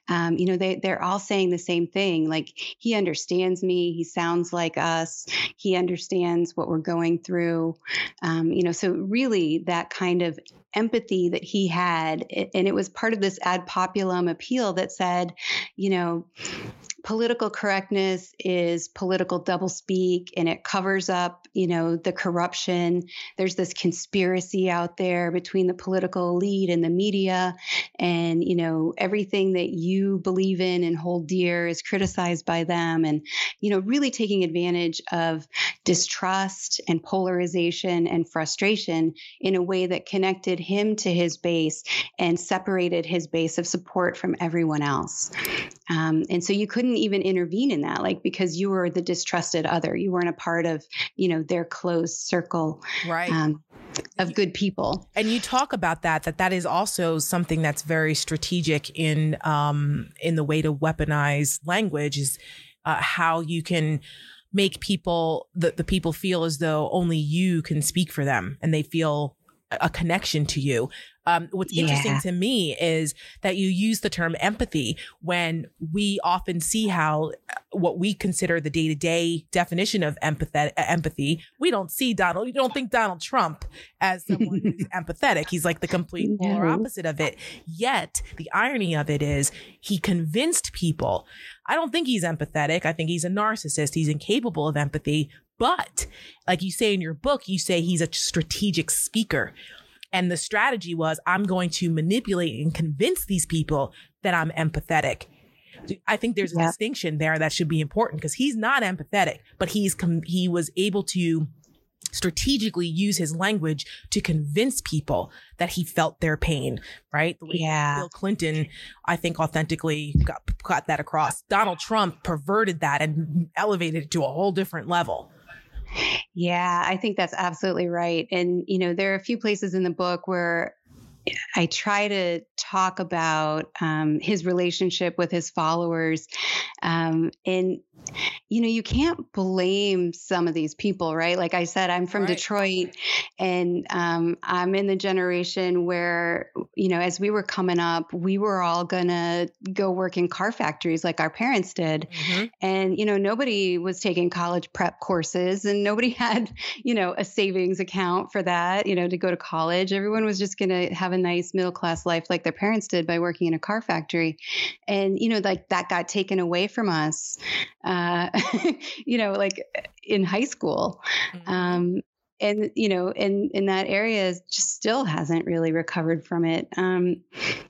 um, you know, they they're all saying the same thing. Like he understands me. He sounds like us. He understands what we're going through. Um, you know, so really that kind of empathy that he had, and it was part of this ad populum appeal that said, you know political correctness is political doublespeak and it covers up, you know, the corruption. There's this conspiracy out there between the political elite and the media. And, you know, everything that you believe in and hold dear is criticized by them. And, you know, really taking advantage of distrust and polarization and frustration in a way that connected him to his base and separated his base of support from everyone else. Um, and so you couldn't even intervene in that, like because you were the distrusted other. You weren't a part of, you know, their closed circle. Right. Um, of good people. And you talk about that that that is also something that's very strategic in um in the way to weaponize language is uh, how you can make people the, the people feel as though only you can speak for them and they feel a connection to you. Um, what's yeah. interesting to me is that you use the term empathy when we often see how uh, what we consider the day to day definition of empathetic, uh, empathy. We don't see Donald. You don't think Donald Trump as someone who's empathetic. He's like the complete no. polar opposite of it. Yet the irony of it is he convinced people. I don't think he's empathetic. I think he's a narcissist. He's incapable of empathy. But like you say in your book, you say he's a strategic speaker. And the strategy was I'm going to manipulate and convince these people that I'm empathetic. I think there's a yeah. distinction there that should be important because he's not empathetic, but he's com- he was able to strategically use his language to convince people that he felt their pain, right? Yeah. Bill Clinton, I think authentically got, got that across. Donald Trump perverted that and elevated it to a whole different level. Yeah, I think that's absolutely right. And, you know, there are a few places in the book where I try to talk about um, his relationship with his followers. Um, and, you know, you can't blame some of these people, right? Like I said, I'm from right. Detroit and um, I'm in the generation where, you know, as we were coming up, we were all going to go work in car factories like our parents did. Mm-hmm. And, you know, nobody was taking college prep courses and nobody had, you know, a savings account for that, you know, to go to college. Everyone was just going to have a nice middle class life like their parents did by working in a car factory. And, you know, like that got taken away from us, uh, you know, like in high school. Mm-hmm. Um, and you know in in that area just still hasn't really recovered from it um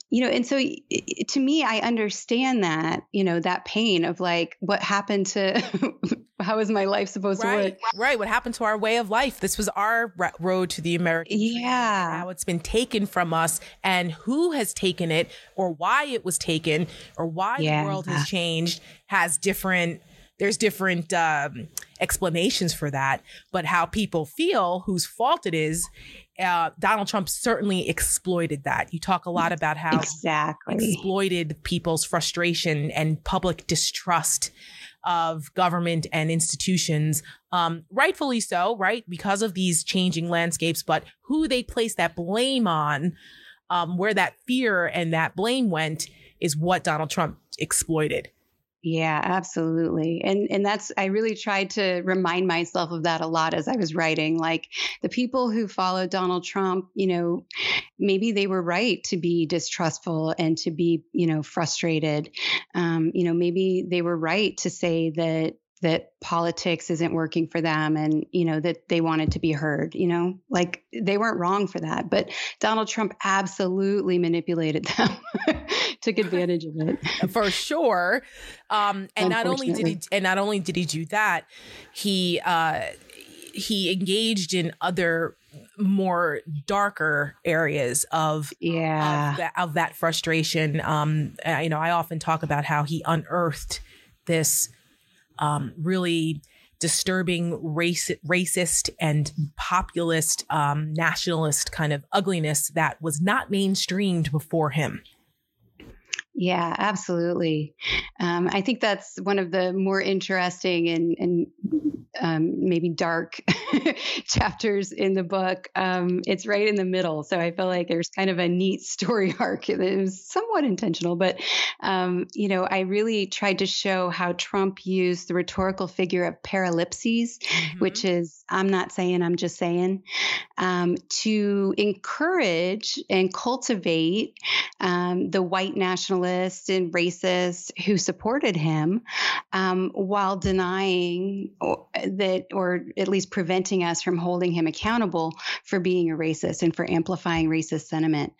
you know and so to me i understand that you know that pain of like what happened to how is my life supposed right, to work? Right. What happened to our way of life? This was our road to the American. Yeah. How it's been taken from us and who has taken it or why it was taken or why yeah. the world has changed has different, there's different um, explanations for that. But how people feel, whose fault it is, uh, Donald Trump certainly exploited that. You talk a lot about how exactly exploited people's frustration and public distrust of government and institutions, um, rightfully so, right? Because of these changing landscapes, but who they place that blame on, um, where that fear and that blame went is what Donald Trump exploited. Yeah, absolutely. And and that's I really tried to remind myself of that a lot as I was writing. Like the people who followed Donald Trump, you know, maybe they were right to be distrustful and to be, you know, frustrated. Um, you know, maybe they were right to say that that politics isn't working for them and you know that they wanted to be heard you know? Like they weren't wrong for that but donald trump absolutely manipulated them took advantage of it. For sure. Um and not only did he and not only did he do that he uh he engaged in other more darker areas of yeah. of that, of that frustration. Um you know i often talk about how he unearthed this um, really disturbing race, racist and populist um, nationalist kind of ugliness that was not mainstreamed before him. Yeah, absolutely. Um, I think that's one of the more interesting and, and um, maybe dark chapters in the book. Um, it's right in the middle. So I feel like there's kind of a neat story arc. It was somewhat intentional, but, um, you know, I really tried to show how Trump used the rhetorical figure of paralipses, mm-hmm. which is I'm not saying, I'm just saying, um, to encourage and cultivate um, the white and racists who supported him um, while denying that, or at least preventing us from holding him accountable for being a racist and for amplifying racist sentiment.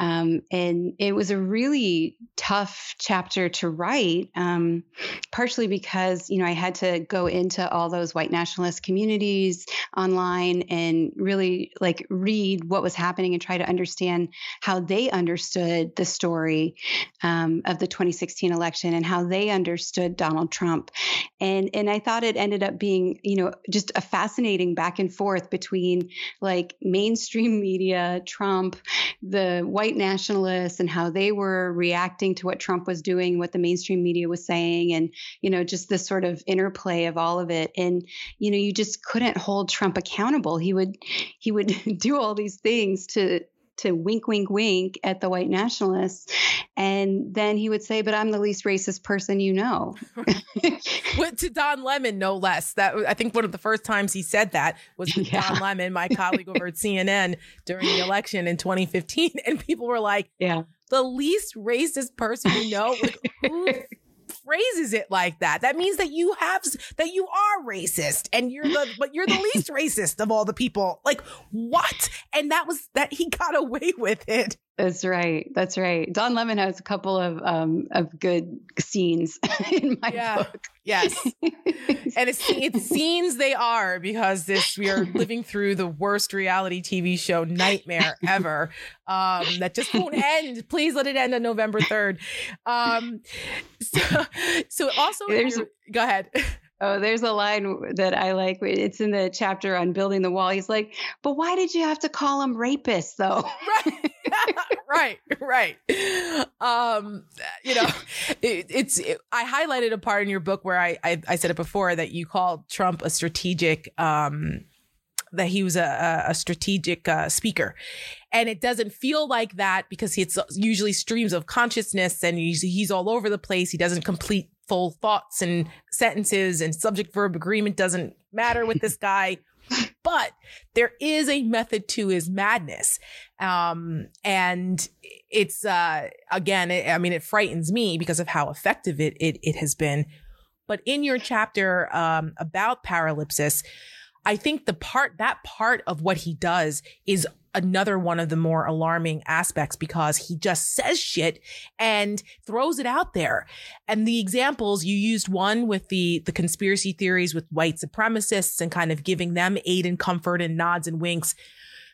Um, and it was a really tough chapter to write, um, partially because, you know, I had to go into all those white nationalist communities online and really like read what was happening and try to understand how they understood the story um, of the 2016 election and how they understood Donald Trump. And and I thought it ended up being, you know, just a fascinating back and forth between like mainstream media, Trump, the white nationalists, and how they were reacting to what Trump was doing, what the mainstream media was saying, and you know, just this sort of interplay of all of it. And you know, you just couldn't hold Trump accountable. He would he would do all these things to to wink, wink, wink at the white nationalists. And then he would say, But I'm the least racist person you know. To Don Lemon, no less. That I think one of the first times he said that was with yeah. Don Lemon, my colleague over at CNN during the election in 2015. And people were like, Yeah. The least racist person you know. Like, who phrases it like that. That means that you have that you are racist and you're the but you're the least racist of all the people. Like what? And that was that he got away with it. That's right. That's right. Don Lemon has a couple of um, of good scenes in my yeah. book. Yes, and it's, it's scenes they are because this we are living through the worst reality TV show nightmare ever. Um, that just won't end. Please let it end on November third. Um, so, so also, go ahead. Oh, there's a line that I like. It's in the chapter on building the wall. He's like, "But why did you have to call him rapist though?" right, right, right. Um, you know, it, it's. It, I highlighted a part in your book where I, I I said it before that you called Trump a strategic um that he was a, a strategic uh, speaker. And it doesn't feel like that because it's usually streams of consciousness and he's, he's all over the place. He doesn't complete full thoughts and sentences and subject verb agreement doesn't matter with this guy. But there is a method to his madness. Um, and it's, uh, again, it, I mean, it frightens me because of how effective it, it, it has been. But in your chapter, um, about paralipsis, I think the part, that part of what he does is another one of the more alarming aspects because he just says shit and throws it out there. And the examples you used one with the, the conspiracy theories with white supremacists and kind of giving them aid and comfort and nods and winks,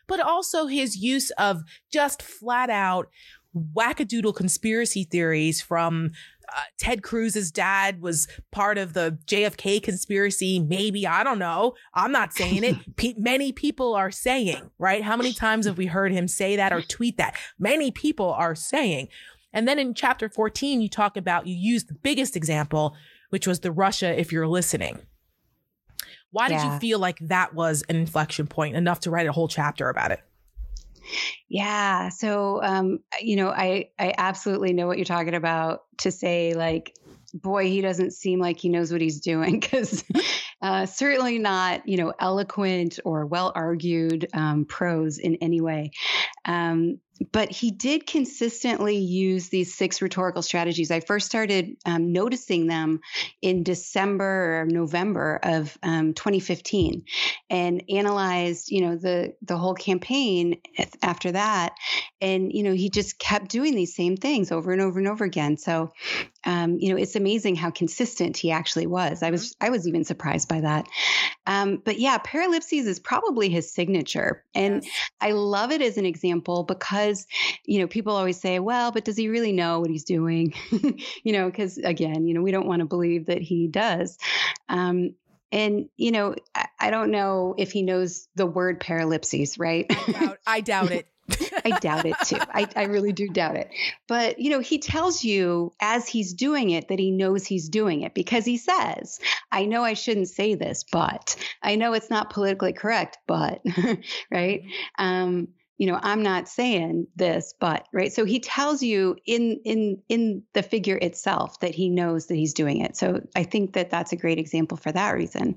but also his use of just flat out wackadoodle conspiracy theories from uh, Ted Cruz's dad was part of the JFK conspiracy. Maybe, I don't know. I'm not saying it. P- many people are saying, right? How many times have we heard him say that or tweet that? Many people are saying. And then in chapter 14, you talk about, you use the biggest example, which was the Russia, if you're listening. Why did yeah. you feel like that was an inflection point enough to write a whole chapter about it? Yeah. So, um, you know, I I absolutely know what you're talking about. To say like, boy, he doesn't seem like he knows what he's doing because uh, certainly not, you know, eloquent or well argued um, prose in any way. Um, but he did consistently use these six rhetorical strategies. I first started um, noticing them in December or November of um, 2015, and analyzed, you know, the the whole campaign after that. And you know, he just kept doing these same things over and over and over again. So, um, you know, it's amazing how consistent he actually was. I was I was even surprised by that. Um, but yeah, paralipses is probably his signature, and yes. I love it as an example because because you know people always say well but does he really know what he's doing you know because again you know we don't want to believe that he does um, and you know I, I, don't know if he knows the word paralipses right i doubt, I doubt it I doubt it too. I, I really do doubt it. But, you know, he tells you as he's doing it that he knows he's doing it because he says, I know I shouldn't say this, but I know it's not politically correct, but, right? Mm-hmm. Um, you know i'm not saying this but right? So he tells you in in in the figure itself that he knows that he's doing it. So i think that that's a great example for that reason.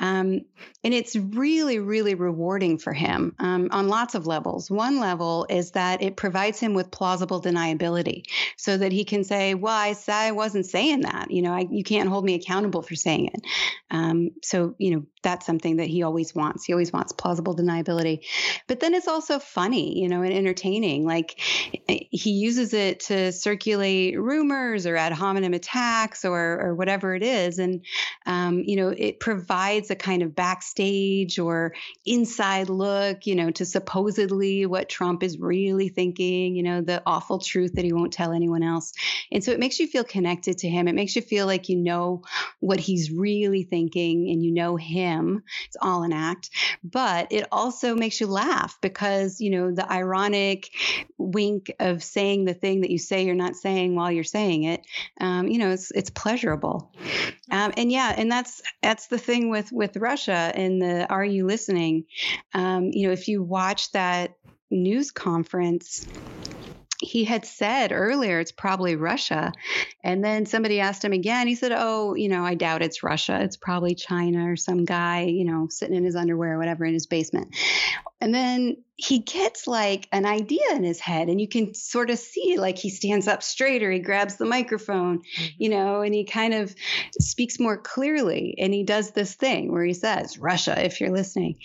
Um, and it's really really rewarding for him um, on lots of levels. One level is that it provides him with plausible deniability so that he can say well i, I wasn't saying that. You know I, you can't hold me accountable for saying it. Um, so you know that's something that he always wants. He always wants plausible deniability. But then it's also funny, you know, and entertaining. Like he uses it to circulate rumors or ad hominem attacks or or whatever it is, and um, you know, it provides a kind of backstage or inside look, you know, to supposedly what Trump is really thinking. You know, the awful truth that he won't tell anyone else, and so it makes you feel connected to him. It makes you feel like you know what he's really thinking and you know him. It's all an act, but it also makes you laugh because you know, the ironic wink of saying the thing that you say you're not saying while you're saying it. Um, you know, it's it's pleasurable. Um, and yeah, and that's that's the thing with with Russia and the Are You Listening? Um, you know, if you watch that news conference he had said earlier it's probably Russia. And then somebody asked him again. He said, Oh, you know, I doubt it's Russia. It's probably China or some guy, you know, sitting in his underwear or whatever in his basement. And then he gets like an idea in his head and you can sort of see like he stands up straighter he grabs the microphone mm-hmm. you know and he kind of speaks more clearly and he does this thing where he says russia if you're listening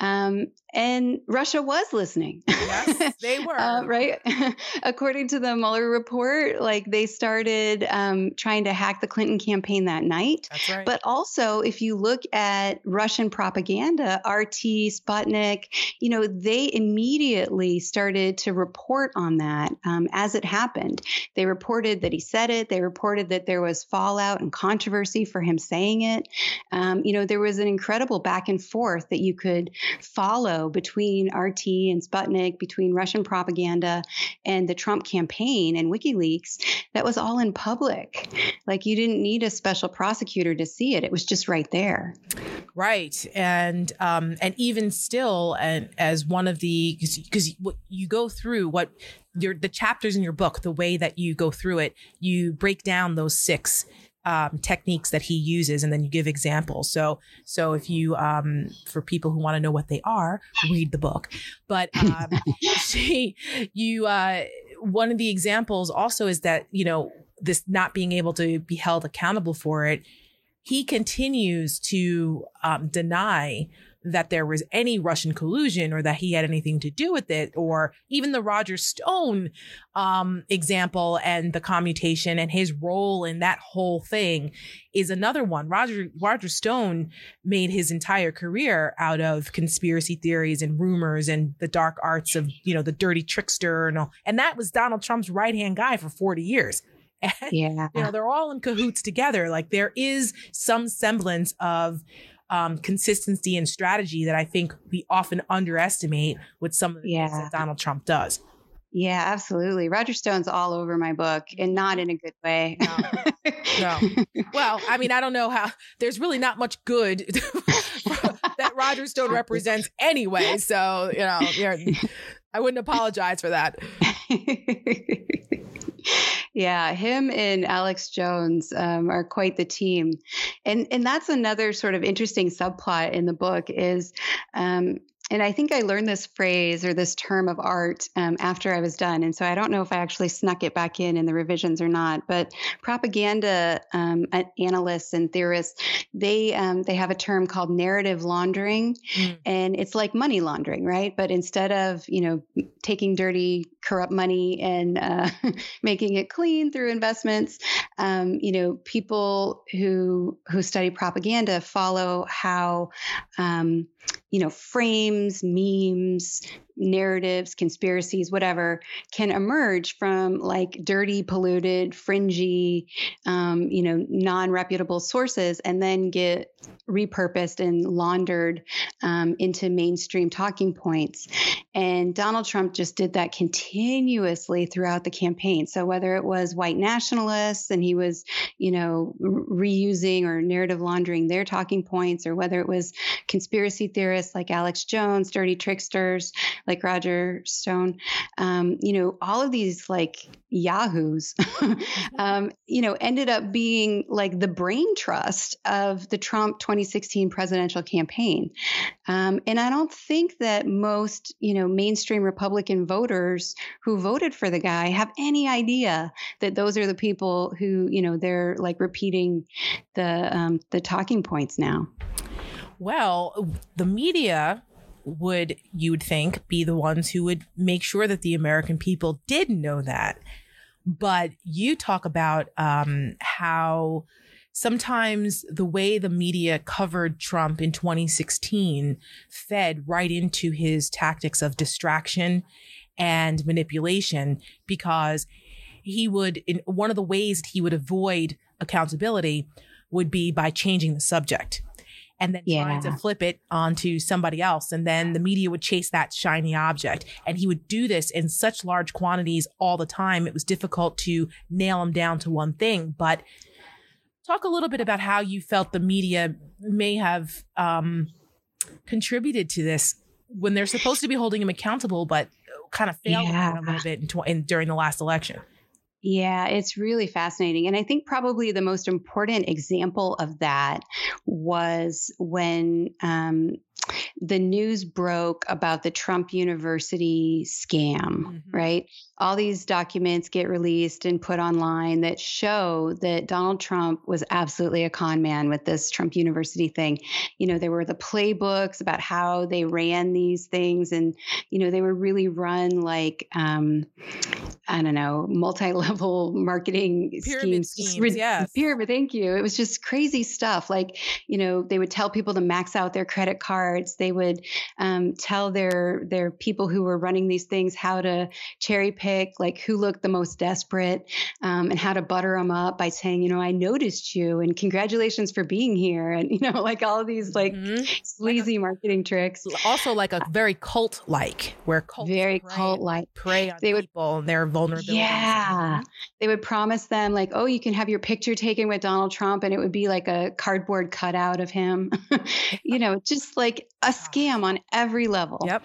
um, and Russia was listening. Yes, they were. uh, right. According to the Mueller report, like they started um, trying to hack the Clinton campaign that night. That's right. But also, if you look at Russian propaganda, RT, Sputnik, you know, they they immediately started to report on that um, as it happened. They reported that he said it. They reported that there was fallout and controversy for him saying it. Um, you know, there was an incredible back and forth that you could follow between RT and Sputnik, between Russian propaganda and the Trump campaign and WikiLeaks. That was all in public. Like you didn't need a special prosecutor to see it. It was just right there. Right, and um, and even still, and as one of the because you go through what your the chapters in your book, the way that you go through it, you break down those six um, techniques that he uses, and then you give examples. So, so if you, um, for people who want to know what they are, read the book. But um, she, you, uh, one of the examples also is that you know this not being able to be held accountable for it he continues to um, deny that there was any Russian collusion or that he had anything to do with it, or even the Roger Stone um, example and the commutation and his role in that whole thing is another one. Roger Roger Stone made his entire career out of conspiracy theories and rumors and the dark arts of you know the dirty trickster and all, and that was Donald Trump's right hand guy for forty years. And, yeah. You know, they're all in cahoots together. Like there is some semblance of um, consistency and strategy that I think we often underestimate with some of the yeah. things that Donald Trump does. Yeah, absolutely. Roger Stone's all over my book and not in a good way. No. no. Well, I mean, I don't know how, there's really not much good that Roger Stone represents anyway. So, you know, I wouldn't apologize for that. Yeah, him and Alex Jones um, are quite the team, and and that's another sort of interesting subplot in the book is um, and I think I learned this phrase or this term of art um, after I was done. And so I don't know if I actually snuck it back in in the revisions or not. But propaganda um, analysts and theorists, they um, they have a term called narrative laundering, mm. and it's like money laundering, right? But instead of you know taking dirty, corrupt money and uh, making it clean through investments, um, you know, people who who study propaganda follow how um, you know, frames, memes, narratives, conspiracies, whatever, can emerge from like dirty, polluted, fringy, um, you know, non reputable sources and then get repurposed and laundered um, into mainstream talking points. And Donald Trump just did that continuously throughout the campaign. So whether it was white nationalists and he was, you know, reusing or narrative laundering their talking points, or whether it was conspiracy theorists like Alex Jones, dirty tricksters, like Roger Stone, um, you know, all of these like yahoos, um, you know, ended up being like the brain trust of the Trump 2016 presidential campaign. Um, and I don't think that most, you know, mainstream Republican voters who voted for the guy have any idea that those are the people who, you know, they're like repeating the um, the talking points now. Well, the media would you would think be the ones who would make sure that the American people did know that. But you talk about um, how sometimes the way the media covered Trump in 2016 fed right into his tactics of distraction and manipulation because he would in one of the ways he would avoid accountability would be by changing the subject and then yeah. trying to flip it onto somebody else. And then the media would chase that shiny object. And he would do this in such large quantities all the time. It was difficult to nail him down to one thing. But talk a little bit about how you felt the media may have um, contributed to this when they're supposed to be holding him accountable, but kind of failed yeah. a little bit in, in, during the last election. Yeah, it's really fascinating. And I think probably the most important example of that was when um, the news broke about the Trump University scam, mm-hmm. right? All these documents get released and put online that show that Donald Trump was absolutely a con man with this Trump University thing. You know, there were the playbooks about how they ran these things, and, you know, they were really run like, um, I don't know, multi level marketing pyramid schemes. schemes yes. Pyramid, thank you. It was just crazy stuff. Like, you know, they would tell people to max out their credit card They would um, tell their their people who were running these things how to cherry pick, like who looked the most desperate, um, and how to butter them up by saying, you know, I noticed you and congratulations for being here, and you know, like all these like mm-hmm. sleazy like a, marketing tricks. Also, like a very cult like, where cult very cult like prey on they people would, and their vulnerability. Yeah, they would promise them like, oh, you can have your picture taken with Donald Trump, and it would be like a cardboard cutout of him. you know, just like a scam on every level. Yep.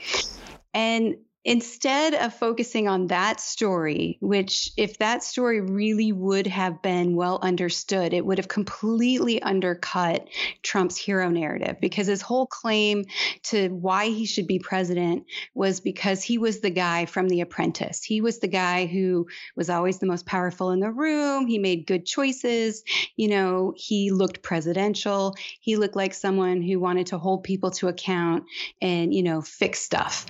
And instead of focusing on that story, which, if that story really would have been well understood, it would have completely undercut Trump's hero narrative because his whole claim to why he should be president was because he was the guy from The Apprentice. He was the guy who was always the most powerful in the room. He made good choices. You know, he looked presidential. He looked like someone who wanted to hold people to account and, you know, fix stuff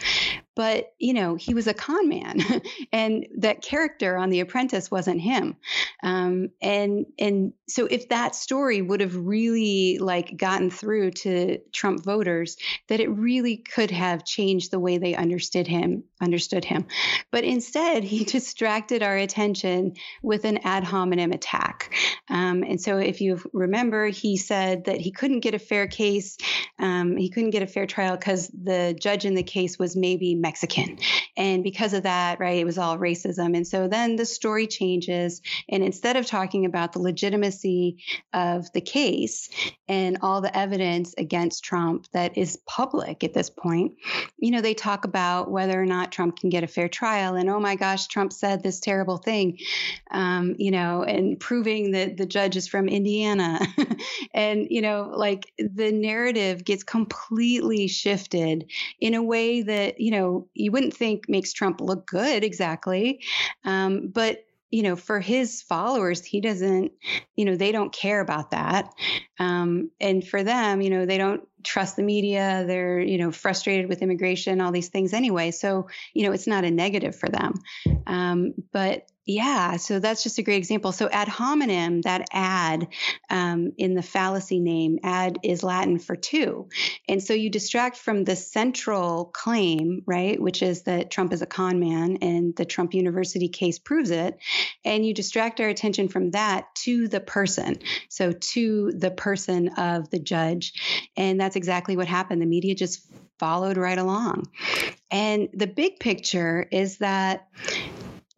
but you know he was a con man and that character on the apprentice wasn't him. Um, and and so if that story would have really like gotten through to trump voters that it really could have changed the way they understood him understood him. But instead he distracted our attention with an ad hominem attack. Um, and so if you remember he said that he couldn't get a fair case um, he couldn't get a fair trial because the judge in the case was maybe Mexican. And because of that, right, it was all racism. And so then the story changes. And instead of talking about the legitimacy of the case and all the evidence against Trump that is public at this point, you know, they talk about whether or not Trump can get a fair trial. And oh my gosh, Trump said this terrible thing, um, you know, and proving that the judge is from Indiana. and, you know, like the narrative gets completely shifted in a way that, you know, you wouldn't think makes Trump look good exactly. Um, but you know, for his followers, he doesn't, you know, they don't care about that. Um, and for them, you know, they don't trust the media. They're, you know, frustrated with immigration, all these things anyway. So, you know, it's not a negative for them. Um, but yeah, so that's just a great example. So ad hominem, that ad um, in the fallacy name, ad is Latin for to. And so you distract from the central claim, right, which is that Trump is a con man and the Trump University case proves it. And you distract our attention from that to the person. So to the person of the judge. And that's exactly what happened. The media just followed right along. And the big picture is that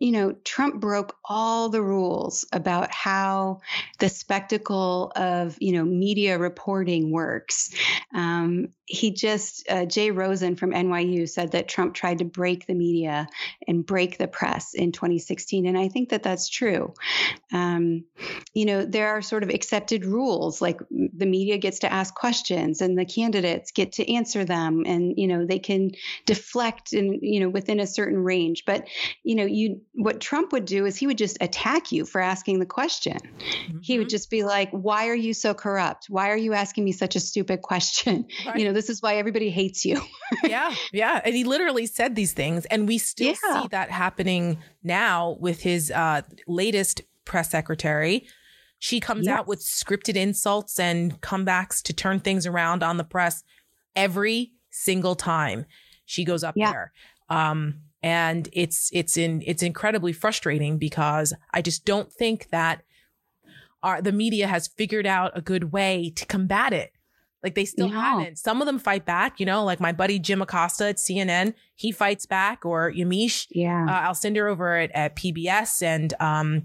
you know, Trump broke all the rules about how the spectacle of, you know, media reporting works. Um, he just, uh, Jay Rosen from NYU said that Trump tried to break the media and break the press in 2016. And I think that that's true. Um, you know, there are sort of accepted rules, like the media gets to ask questions and the candidates get to answer them and, you know, they can deflect and, you know, within a certain range. But, you know, you, what Trump would do is he would just attack you for asking the question. Mm-hmm. He would mm-hmm. just be like, why are you so corrupt? Why are you asking me such a stupid question? Right. You know, this is why everybody hates you. yeah. Yeah. And he literally said these things. And we still yeah. see that happening now with his uh, latest press secretary. She comes out with scripted insults and comebacks to turn things around on the press every single time she goes up yeah. there. Um, and it's it's in it's incredibly frustrating because I just don't think that our the media has figured out a good way to combat it. Like they still no. haven't. Some of them fight back, you know, like my buddy Jim Acosta at CNN, he fights back, or Yamiche yeah. uh, Alcindor over at, at PBS, and um,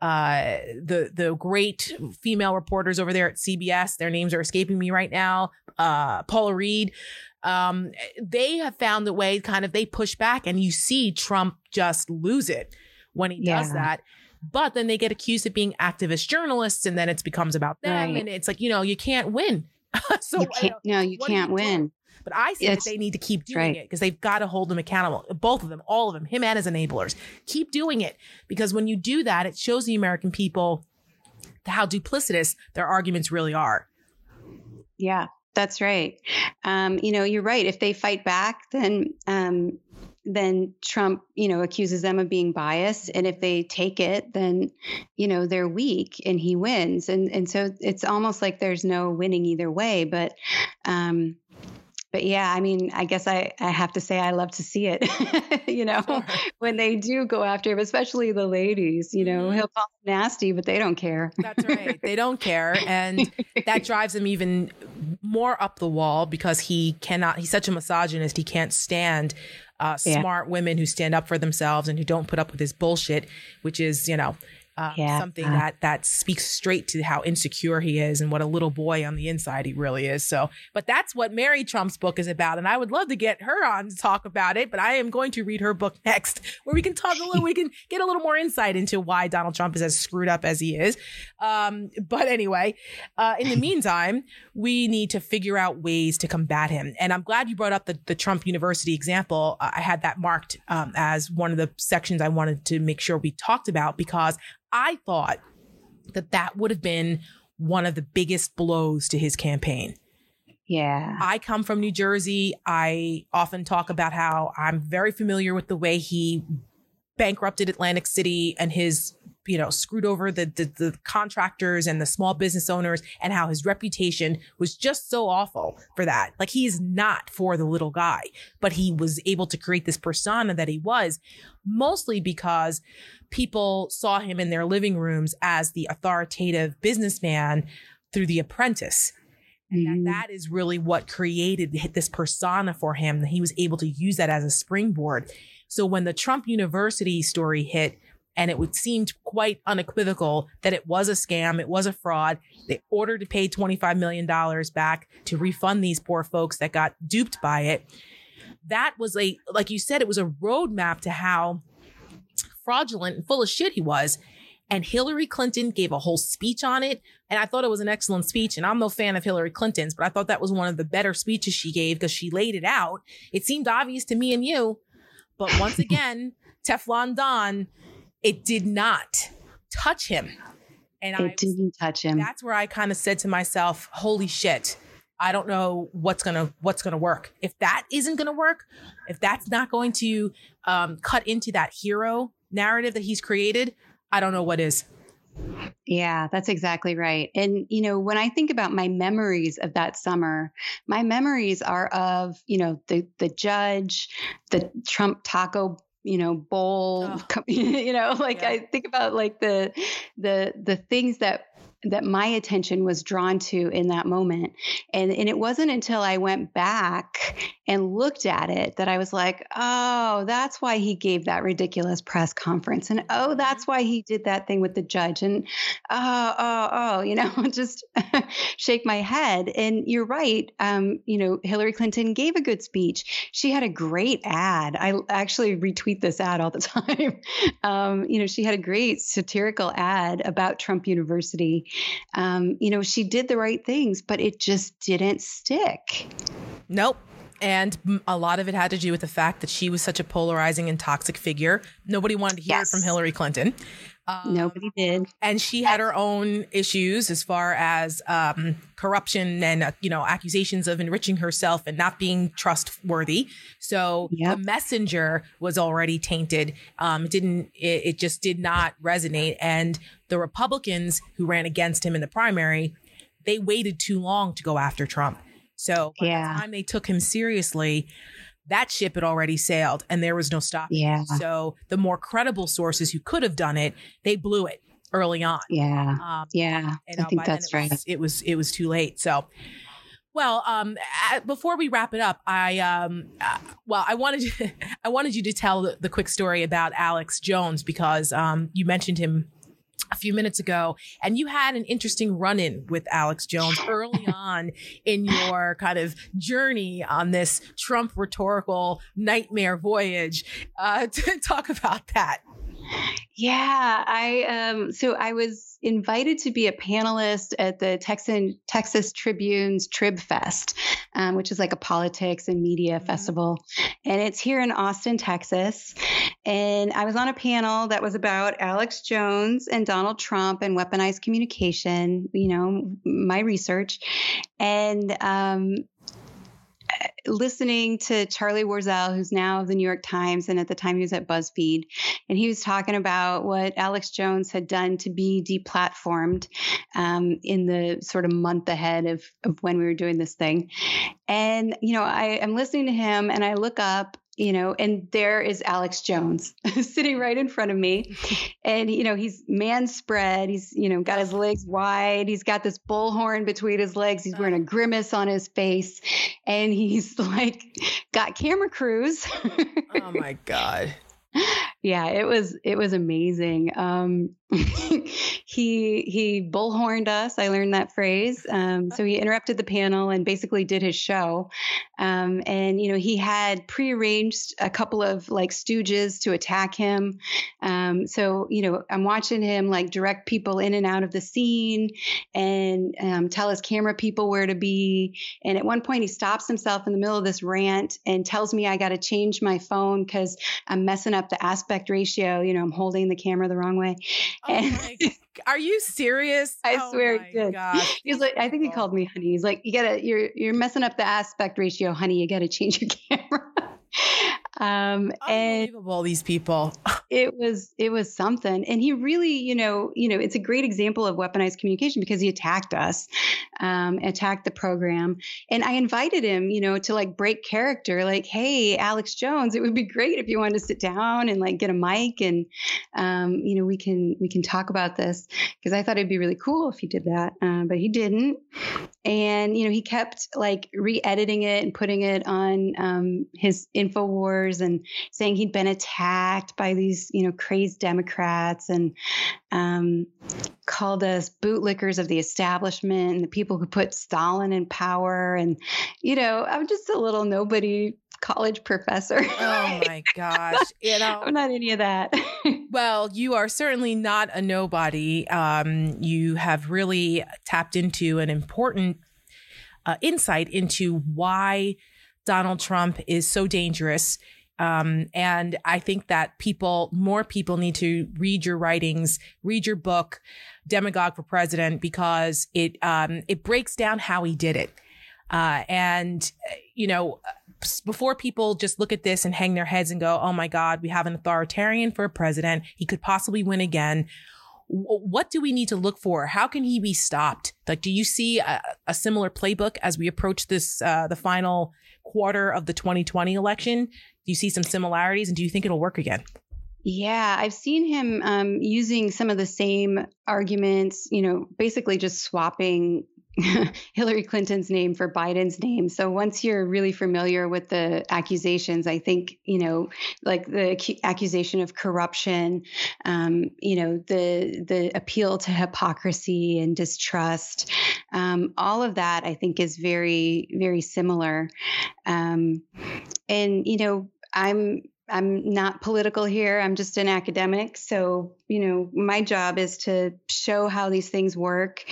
uh, the the great female reporters over there at CBS. Their names are escaping me right now. Uh, Paula Reid um, they have found a way kind of they push back and you see Trump just lose it when he yeah. does that. But then they get accused of being activist journalists and then it becomes about them. Right. And it's like, you know, you can't win. so you can't, no, you can't you win. But I say that they need to keep doing right. it because they've got to hold them accountable. Both of them, all of them, him and his enablers. Keep doing it because when you do that, it shows the American people how duplicitous their arguments really are. Yeah, that's right. Um, you know, you're right. If they fight back, then um, then Trump, you know, accuses them of being biased, and if they take it, then you know they're weak, and he wins. And and so it's almost like there's no winning either way. But um, but yeah, I mean, I guess I, I have to say I love to see it, you know, sure. when they do go after him, especially the ladies, you know, mm-hmm. he'll call them nasty, but they don't care. That's right. they don't care. And that drives him even more up the wall because he cannot, he's such a misogynist. He can't stand uh, smart women who stand up for themselves and who don't put up with his bullshit, which is, you know, uh, yeah. something that that speaks straight to how insecure he is and what a little boy on the inside he really is. So, but that's what Mary Trump's book is about, and I would love to get her on to talk about it. But I am going to read her book next, where we can talk a little, we can get a little more insight into why Donald Trump is as screwed up as he is. Um, but anyway, uh, in the meantime, we need to figure out ways to combat him. And I'm glad you brought up the, the Trump University example. I had that marked um, as one of the sections I wanted to make sure we talked about because I thought that that would have been one of the biggest blows to his campaign. Yeah. I come from New Jersey. I often talk about how I'm very familiar with the way he bankrupted Atlantic City and his you know screwed over the, the, the contractors and the small business owners and how his reputation was just so awful for that. Like he is not for the little guy but he was able to create this persona that he was mostly because people saw him in their living rooms as the authoritative businessman through the apprentice. And that, mm-hmm. that is really what created this persona for him that he was able to use that as a springboard. So when the trump university story hit and it would seemed quite unequivocal that it was a scam, it was a fraud. They ordered to pay $25 million back to refund these poor folks that got duped by it. That was a, like you said, it was a roadmap to how fraudulent and full of shit he was. And Hillary Clinton gave a whole speech on it. And I thought it was an excellent speech. And I'm no fan of Hillary Clinton's, but I thought that was one of the better speeches she gave because she laid it out. It seemed obvious to me and you. But once again, Teflon Don it did not touch him. And it I, didn't touch him. That's where I kind of said to myself, holy shit. I don't know what's gonna what's gonna work. If that isn't gonna work, if that's not going to um, cut into that hero narrative that he's created, I don't know what is. Yeah, that's exactly right. And, you know, when I think about my memories of that summer, my memories are of, you know, the, the judge, the Trump taco you know bowl oh. you know like yeah. i think about like the the the things that that my attention was drawn to in that moment. And, and it wasn't until I went back and looked at it that I was like, oh, that's why he gave that ridiculous press conference. And oh, that's why he did that thing with the judge. And oh, oh, oh, you know, just shake my head. And you're right. Um, you know, Hillary Clinton gave a good speech. She had a great ad. I actually retweet this ad all the time. um, you know, she had a great satirical ad about Trump University um, you know, she did the right things, but it just didn't stick. Nope. And a lot of it had to do with the fact that she was such a polarizing and toxic figure. Nobody wanted to hear yes. it from Hillary Clinton. Um, Nobody did. And she had her own issues as far as um, corruption and, uh, you know, accusations of enriching herself and not being trustworthy. So yep. the messenger was already tainted. Um, it didn't, it, it just did not resonate. And the Republicans who ran against him in the primary, they waited too long to go after Trump. So by yeah. the time they took him seriously, that ship had already sailed and there was no stopping. Yeah. So the more credible sources who could have done it, they blew it early on. Yeah. Um, yeah. And, I think that's it right. Was, it was it was too late. So. Well, um, before we wrap it up, I um, uh, well, I wanted you, I wanted you to tell the, the, quick story about Alex Jones because um, you mentioned him a few minutes ago, and you had an interesting run in with Alex Jones early on in your kind of journey on this Trump rhetorical nightmare voyage. Uh, to talk about that. Yeah, I um so I was invited to be a panelist at the Texan Texas Tribune's Trib Fest, um, which is like a politics and media mm-hmm. festival, and it's here in Austin, Texas. And I was on a panel that was about Alex Jones and Donald Trump and weaponized communication. You know, my research, and um, listening to Charlie Warzel, who's now of the New York Times, and at the time he was at BuzzFeed, and he was talking about what Alex Jones had done to be deplatformed um, in the sort of month ahead of, of when we were doing this thing. And, you know, I am listening to him and I look up you know, and there is Alex Jones sitting right in front of me. And, you know, he's man spread. He's, you know, got his legs wide. He's got this bullhorn between his legs. He's wearing a uh. grimace on his face. And he's like, got camera crews. oh my God yeah, it was it was amazing. Um, he he bullhorned us. I learned that phrase. Um, so he interrupted the panel and basically did his show. Um, and you know he had prearranged a couple of like stooges to attack him. Um, so you know I'm watching him like direct people in and out of the scene and um, tell his camera people where to be. And at one point he stops himself in the middle of this rant and tells me I got to change my phone because I'm messing up the aspect ratio. You know I'm holding the camera the wrong way. Oh and, are you serious? I oh swear he did. Gosh. He's like, I think he called me honey. He's like, you gotta, you're you're messing up the aspect ratio, honey. You gotta change your camera. Um, Unbelievable, and these people. it was it was something, and he really, you know, you know, it's a great example of weaponized communication because he attacked us, um, attacked the program, and I invited him, you know, to like break character, like, hey, Alex Jones, it would be great if you wanted to sit down and like get a mic and, um, you know, we can we can talk about this. Because I thought it'd be really cool if he did that, uh, but he didn't, and you know, he kept like re-editing it and putting it on um, his Infowars and saying he'd been attacked by these, you know, crazed Democrats and um, called us bootlickers of the establishment and the people who put Stalin in power. And, you know, I'm just a little nobody college professor. Oh my gosh. You know, I'm not any of that. well, you are certainly not a nobody. Um, you have really tapped into an important uh, insight into why Donald Trump is so dangerous um, and I think that people, more people need to read your writings, read your book, Demagogue for President, because it, um, it breaks down how he did it. Uh, and, you know, before people just look at this and hang their heads and go, oh my God, we have an authoritarian for a president. He could possibly win again. What do we need to look for? How can he be stopped? Like, do you see a, a similar playbook as we approach this, uh, the final quarter of the 2020 election? Do you see some similarities and do you think it'll work again? Yeah, I've seen him um, using some of the same arguments, you know, basically just swapping Hillary Clinton's name for Biden's name. So once you're really familiar with the accusations, I think, you know, like the accusation of corruption, um, you know, the the appeal to hypocrisy and distrust, um, all of that I think is very, very similar. Um, and, you know, I'm I'm not political here. I'm just an academic. So, you know, my job is to show how these things work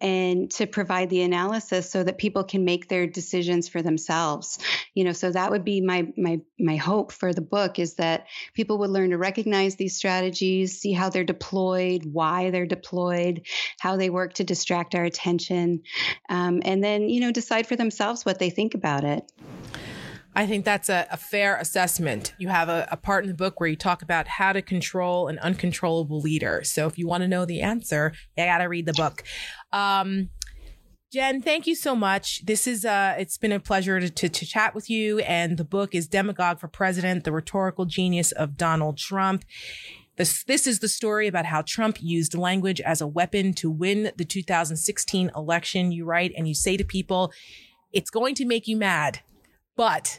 and to provide the analysis so that people can make their decisions for themselves. You know, so that would be my my my hope for the book is that people would learn to recognize these strategies, see how they're deployed, why they're deployed, how they work to distract our attention, um, and then you know decide for themselves what they think about it. I think that's a, a fair assessment. You have a, a, part in the book where you talk about how to control an uncontrollable leader. So if you want to know the answer, you got to read the book. Um, Jen, thank you so much. This is uh it's been a pleasure to, to, to chat with you. And the book is Demagogue for President, the rhetorical genius of Donald Trump. This, this is the story about how Trump used language as a weapon to win the 2016 election. You write and you say to people, it's going to make you mad but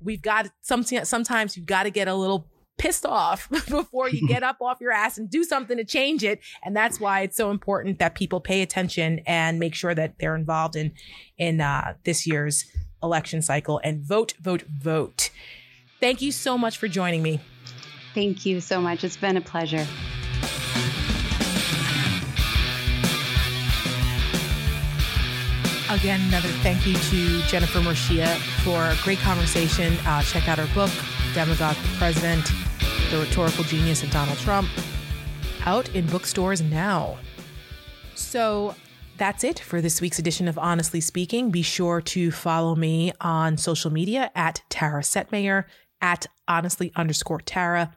we've got sometimes you've got to get a little pissed off before you get up off your ass and do something to change it. And that's why it's so important that people pay attention and make sure that they're involved in, in, uh, this year's election cycle and vote, vote, vote. Thank you so much for joining me. Thank you so much. It's been a pleasure. Again, another thank you to Jennifer Mercieca for a great conversation. Uh, check out her book, Demagogue President, The Rhetorical Genius of Donald Trump, out in bookstores now. So that's it for this week's edition of Honestly Speaking. Be sure to follow me on social media at Tara Setmayer, at honestly underscore Tara.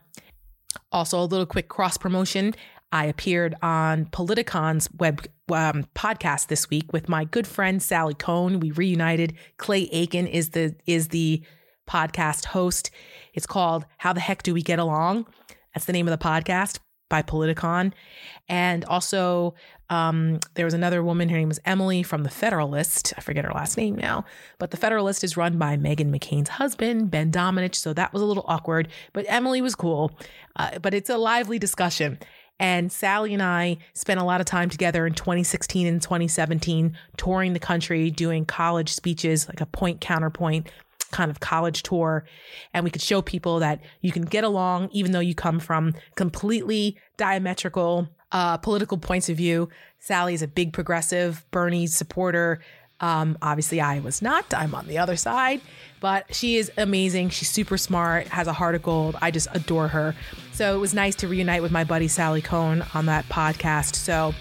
Also, a little quick cross promotion. I appeared on Politicon's web um, podcast this week with my good friend Sally Kohn. We reunited. Clay Aiken is the is the podcast host. It's called How the Heck Do We Get Along? That's the name of the podcast by Politicon. And also, um, there was another woman, her name was Emily from The Federalist. I forget her last name now, but The Federalist is run by Meghan McCain's husband, Ben Domenech. So that was a little awkward, but Emily was cool. Uh, but it's a lively discussion. And Sally and I spent a lot of time together in 2016 and 2017, touring the country, doing college speeches, like a point counterpoint kind of college tour and we could show people that you can get along even though you come from completely diametrical uh, political points of view. Sally's a big progressive, Bernie supporter. Um, obviously, I was not. I'm on the other side, but she is amazing. She's super smart, has a heart of gold. I just adore her. So it was nice to reunite with my buddy Sally Kohn on that podcast. So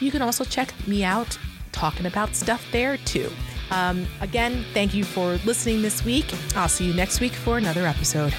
you can also check me out talking about stuff there too. Um, again, thank you for listening this week. I'll see you next week for another episode.